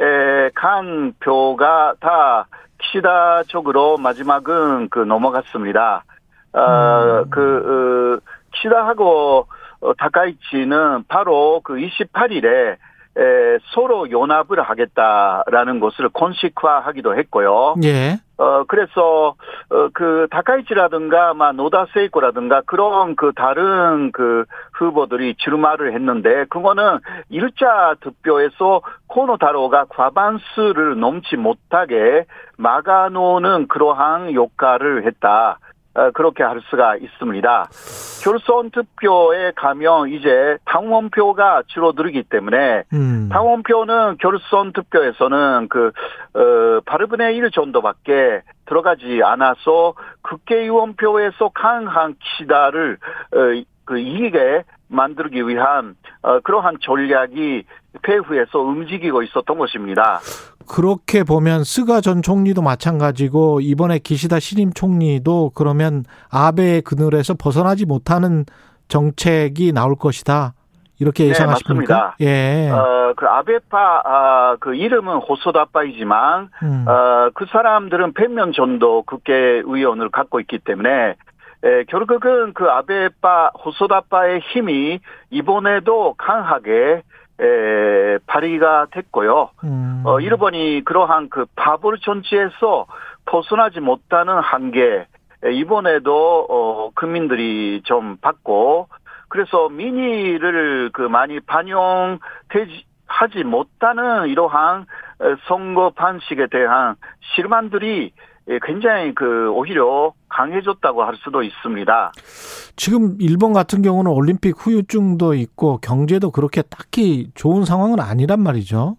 에, 간 표가 다 키시다 쪽으로 마지막은 그 넘어갔습니다. 어, 그, 어, 키시다하고 어, 다카이치는 바로 그 28일에 에, 서로 연합을 하겠다라는 것을 공식화하기도 했고요. 예. 어, 그래서, 어, 그, 다카이치라든가, 막, 노다 세이코라든가, 그런 그 다른 그 후보들이 출마를 했는데, 그거는 일자 득표에서 코노타로가 과반수를 넘지 못하게 막아놓는 그러한 역할을 했다. 어, 그렇게 할 수가 있습니다. 결선 투표에 가면 이제 당원표가 줄어들기 때문에 음. 당원표는 결선 투표에서는 그, 어, 8분의 1 정도밖에 들어가지 않아서 국회의원표에 서 강한 키시다를, 어, 그 이기게 만들기 위한, 어, 그러한 전략이 폐후에서 움직이고 있었던 것입니다. 그렇게 보면 스가 전 총리도 마찬가지고 이번에 기시다 신임 총리도 그러면 아베의 그늘에서 벗어나지 못하는 정책이 나올 것이다. 이렇게 네, 예상하십니까? 맞습니다. 예. 어, 그 아베파, 아, 그 이름은 호소다파이지만, 음. 어, 그 사람들은 100명 정도 국회의원을 갖고 있기 때문에, 에, 결국은 그 아베파, 호소다파의 힘이 이번에도 강하게, 에, 발휘가 됐고요. 음. 어, 일본이 그러한 그 바볼 정치에서 벗어나지 못하는 한계, 에, 이번에도, 어, 국민들이 좀 받고, 그래서 민의를 그 많이 반영되지, 하지 못하는 이러한 에, 선거 방식에 대한 실망들이 예, 굉장히 그 오히려 강해졌다고 할 수도 있습니다. 지금 일본 같은 경우는 올림픽 후유증도 있고 경제도 그렇게 딱히 좋은 상황은 아니란 말이죠.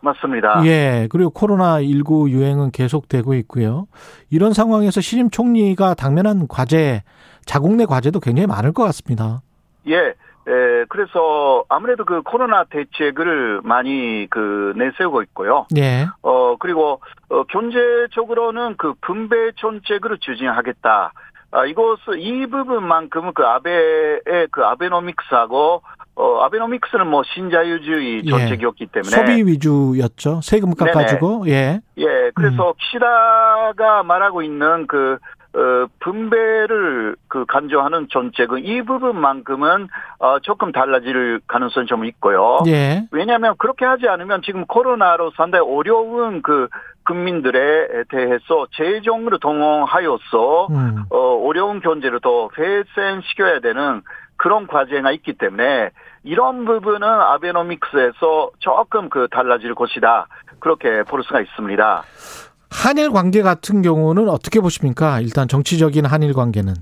맞습니다. 예. 그리고 코로나 19 유행은 계속되고 있고요. 이런 상황에서 신임 총리가 당면한 과제, 자국 내 과제도 굉장히 많을 것 같습니다. 예. 에, 그래서 아무래도 그 코로나 대책을 많이 그 내세우고 있고요. 예. 어, 그리고, 어, 경제적으로는 그 분배 정책을 추진하겠다. 아, 이것을, 이 부분만큼은 그 아베의 그 아베노믹스하고, 어, 아베노믹스는 뭐 신자유주의 예. 정책이었기 때문에. 소비 위주였죠. 세금 깎아주고, 예. 예, 그래서 키시다가 말하고 있는 그, 어, 분배를 그 간주하는 정책은 이 부분만큼은 어, 조금 달라질 가능성이 좀 있고요. 예. 왜냐하면 그렇게 하지 않으면 지금 코로나로 상당히 어려운 그 국민들에 대해서 재정으로 동원하여서 음. 어, 어려운 경제를 더 회생시켜야 되는 그런 과제가 있기 때문에 이런 부분은 아베노믹스에서 조금 그 달라질 것이다. 그렇게 볼 수가 있습니다. 한일 관계 같은 경우는 어떻게 보십니까? 일단 정치적인 한일 관계는.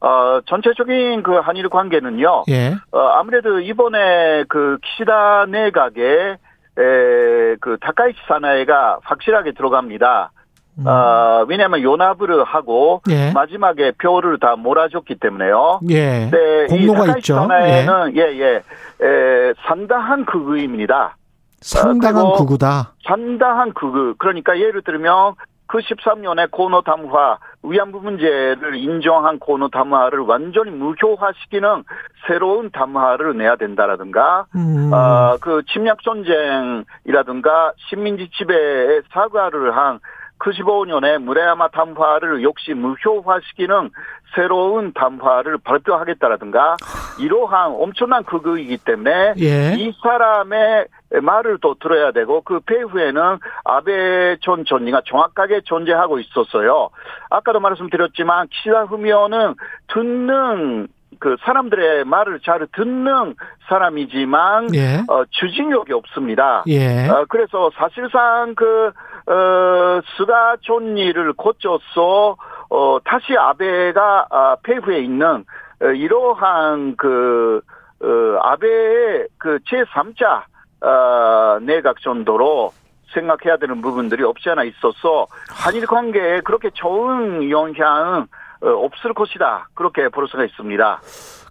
어, 전체적인 그 한일 관계는요. 예. 어, 아무래도 이번에 그 키시다 내각에 에, 그 다카이치 사나이가 확실하게 들어갑니다. 음. 어, 왜냐하면 요나브를 하고 예. 마지막에 표를 다 몰아줬기 때문에요. 예. 네, 공로가 있죠. 사나이는 예, 예, 에, 상당한 극우입니다. 상당한 극우다. 상당한 극우. 그러니까 예를 들면 그 13년에 코노 담화, 위안부 문제를 인정한 코노 담화를 완전히 무효화시키는 새로운 담화를 내야 된다라든가, 음. 어, 그 침략 전쟁이라든가 식민지 지배에 사과를 한 95년에 무레야마 담화를 역시 무효화시키는 새로운 담화를 발표하겠다라든가 이러한 엄청난 극우이기 때문에 예. 이 사람의 말을 또 들어야 되고 그 배후에는 아베 전 총리가 정확하게 존재하고 있었어요. 아까도 말씀드렸지만 키시다 후미오는 듣는 그 사람들의 말을 잘 듣는 사람이지만 예. 어, 추진력이 없습니다. 예. 어, 그래서 사실상 그, 어, 스가 존리를 고쳐서, 어, 다시 아베가, 아, 폐후에 있는, 어, 이러한 그, 어, 아베의 그 제3자, 어, 내각 정도로 생각해야 되는 부분들이 없지 않아 있어서, 한일 관계에 그렇게 좋은 영향은 어, 없을 것이다. 그렇게 볼 수가 있습니다.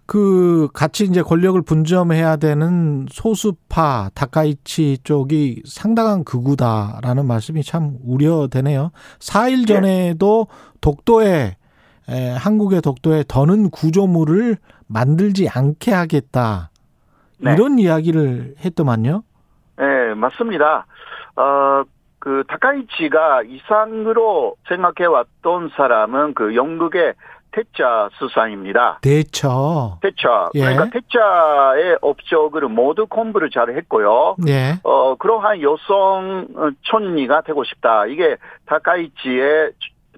그 같이 이제 권력을 분점해야 되는 소수파 다카이치 쪽이 상당한 극우다라는 말씀이 참 우려되네요. 4일 전에도 독도에 에, 한국의 독도에 더는 구조물을 만들지 않게 하겠다. 네. 이런 이야기를 했더만요. 네, 맞습니다. 어, 그, 다카이치가 이상으로 생각해 왔던 사람은 그 영국의 태자 수상입니다. 대처. 태자. 예. 그러니까 태자의 업적을 모두 공부를 잘 했고요. 네. 어, 그러한 여성 촌리가 되고 싶다. 이게 다카이치의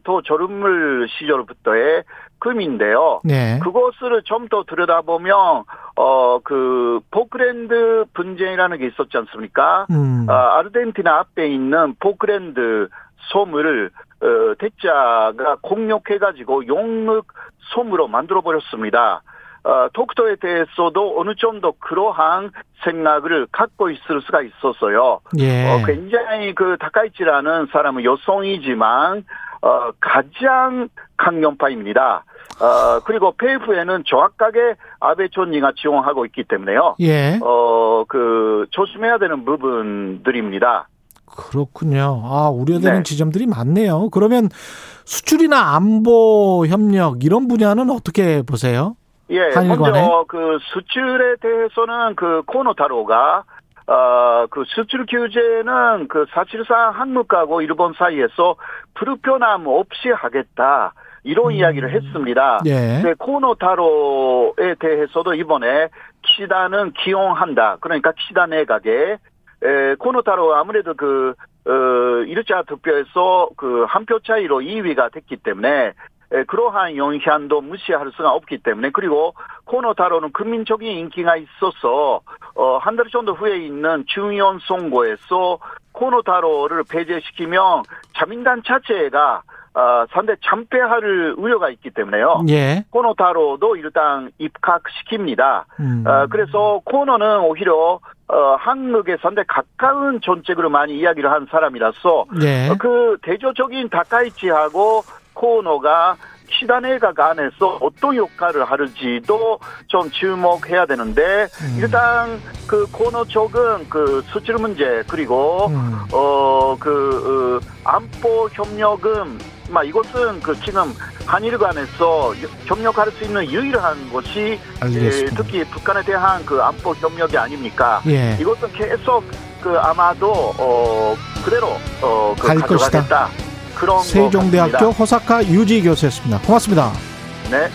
또 저름물 시절부터의 꿈인데요. 네. 그것을 좀 더 들여다보면 어 그 포크랜드 분쟁이라는 게 있었지 않습니까? 음. 아, 아르헨티나 앞에 있는 포크랜드 솜을 어, 대자가 공격해가지고 용역 솜으로 만들어 버렸습니다. 어, 독도에 대해서도 어느 정도 그러한 생각을 갖고 있을 수가 있었어요. 예. 어, 굉장히 그 다카이치라는 사람은 여성이지만 어, 가장 강경파입니다. 어, 그리고 페이프에는 정확하게 아베 존리가 지원하고 있기 때문에요. 예. 어, 그, 조심해야 되는 부분들입니다. 그렇군요. 아, 우려되는 네. 지점들이 많네요. 그러면 수출이나 안보 협력 이런 분야는 어떻게 보세요? 예, 한일 간에? 먼저 그 수출에 대해서는 그 코노 타로가 어, 그 수출 규제는 그 사실상 한국하고 일본 사이에서 불편함 없이 하겠다. 이런 이야기를 했습니다. 음. 예. 네, 코노타로에 대해서도 이번에 키다는 기용한다. 그러니까 키다 내각에 에, 코노타로 아무래도 그 어, 1차 투표에서 그 한 표 차이로 2위가 됐기 때문에 에, 그러한 영향도 무시할 수가 없기 때문에 그리고 코노타로는 국민적인 인기가 있어서 어, 한 달 정도 후에 있는 중의원 선거에서 코노타로를 배제시키면 자민당 자체가 어, 상대 참패할 우려가 있기 때문에요. 예. 코노타로도 일단 입각시킵니다. 음. 어, 그래서 코노는 오히려 어, 한국에 상대 가까운 정책으로 많이 이야기를 한 사람이라서 예. 어, 그 대조적인 다카이치하고 코노가 시다네각 안에서 어떤 역할을 하는지도 좀 주목해야 되는데 음. 일단 그 코노 쪽은 그 수출 문제 그리고 음. 어그 안보 협력은 막 이것은 그 지금 한일 간에서 협력할 수 있는 유일한 것이. 예, 특히 북한에 대한 그 안보 협력이 아닙니까? 예. 이것은 계속 그 아마도 어 그대로 어그 갈 것이다. 가져가겠다 그런 세종대학교 허사카 유지 교수였습니다. 고맙습니다. 네.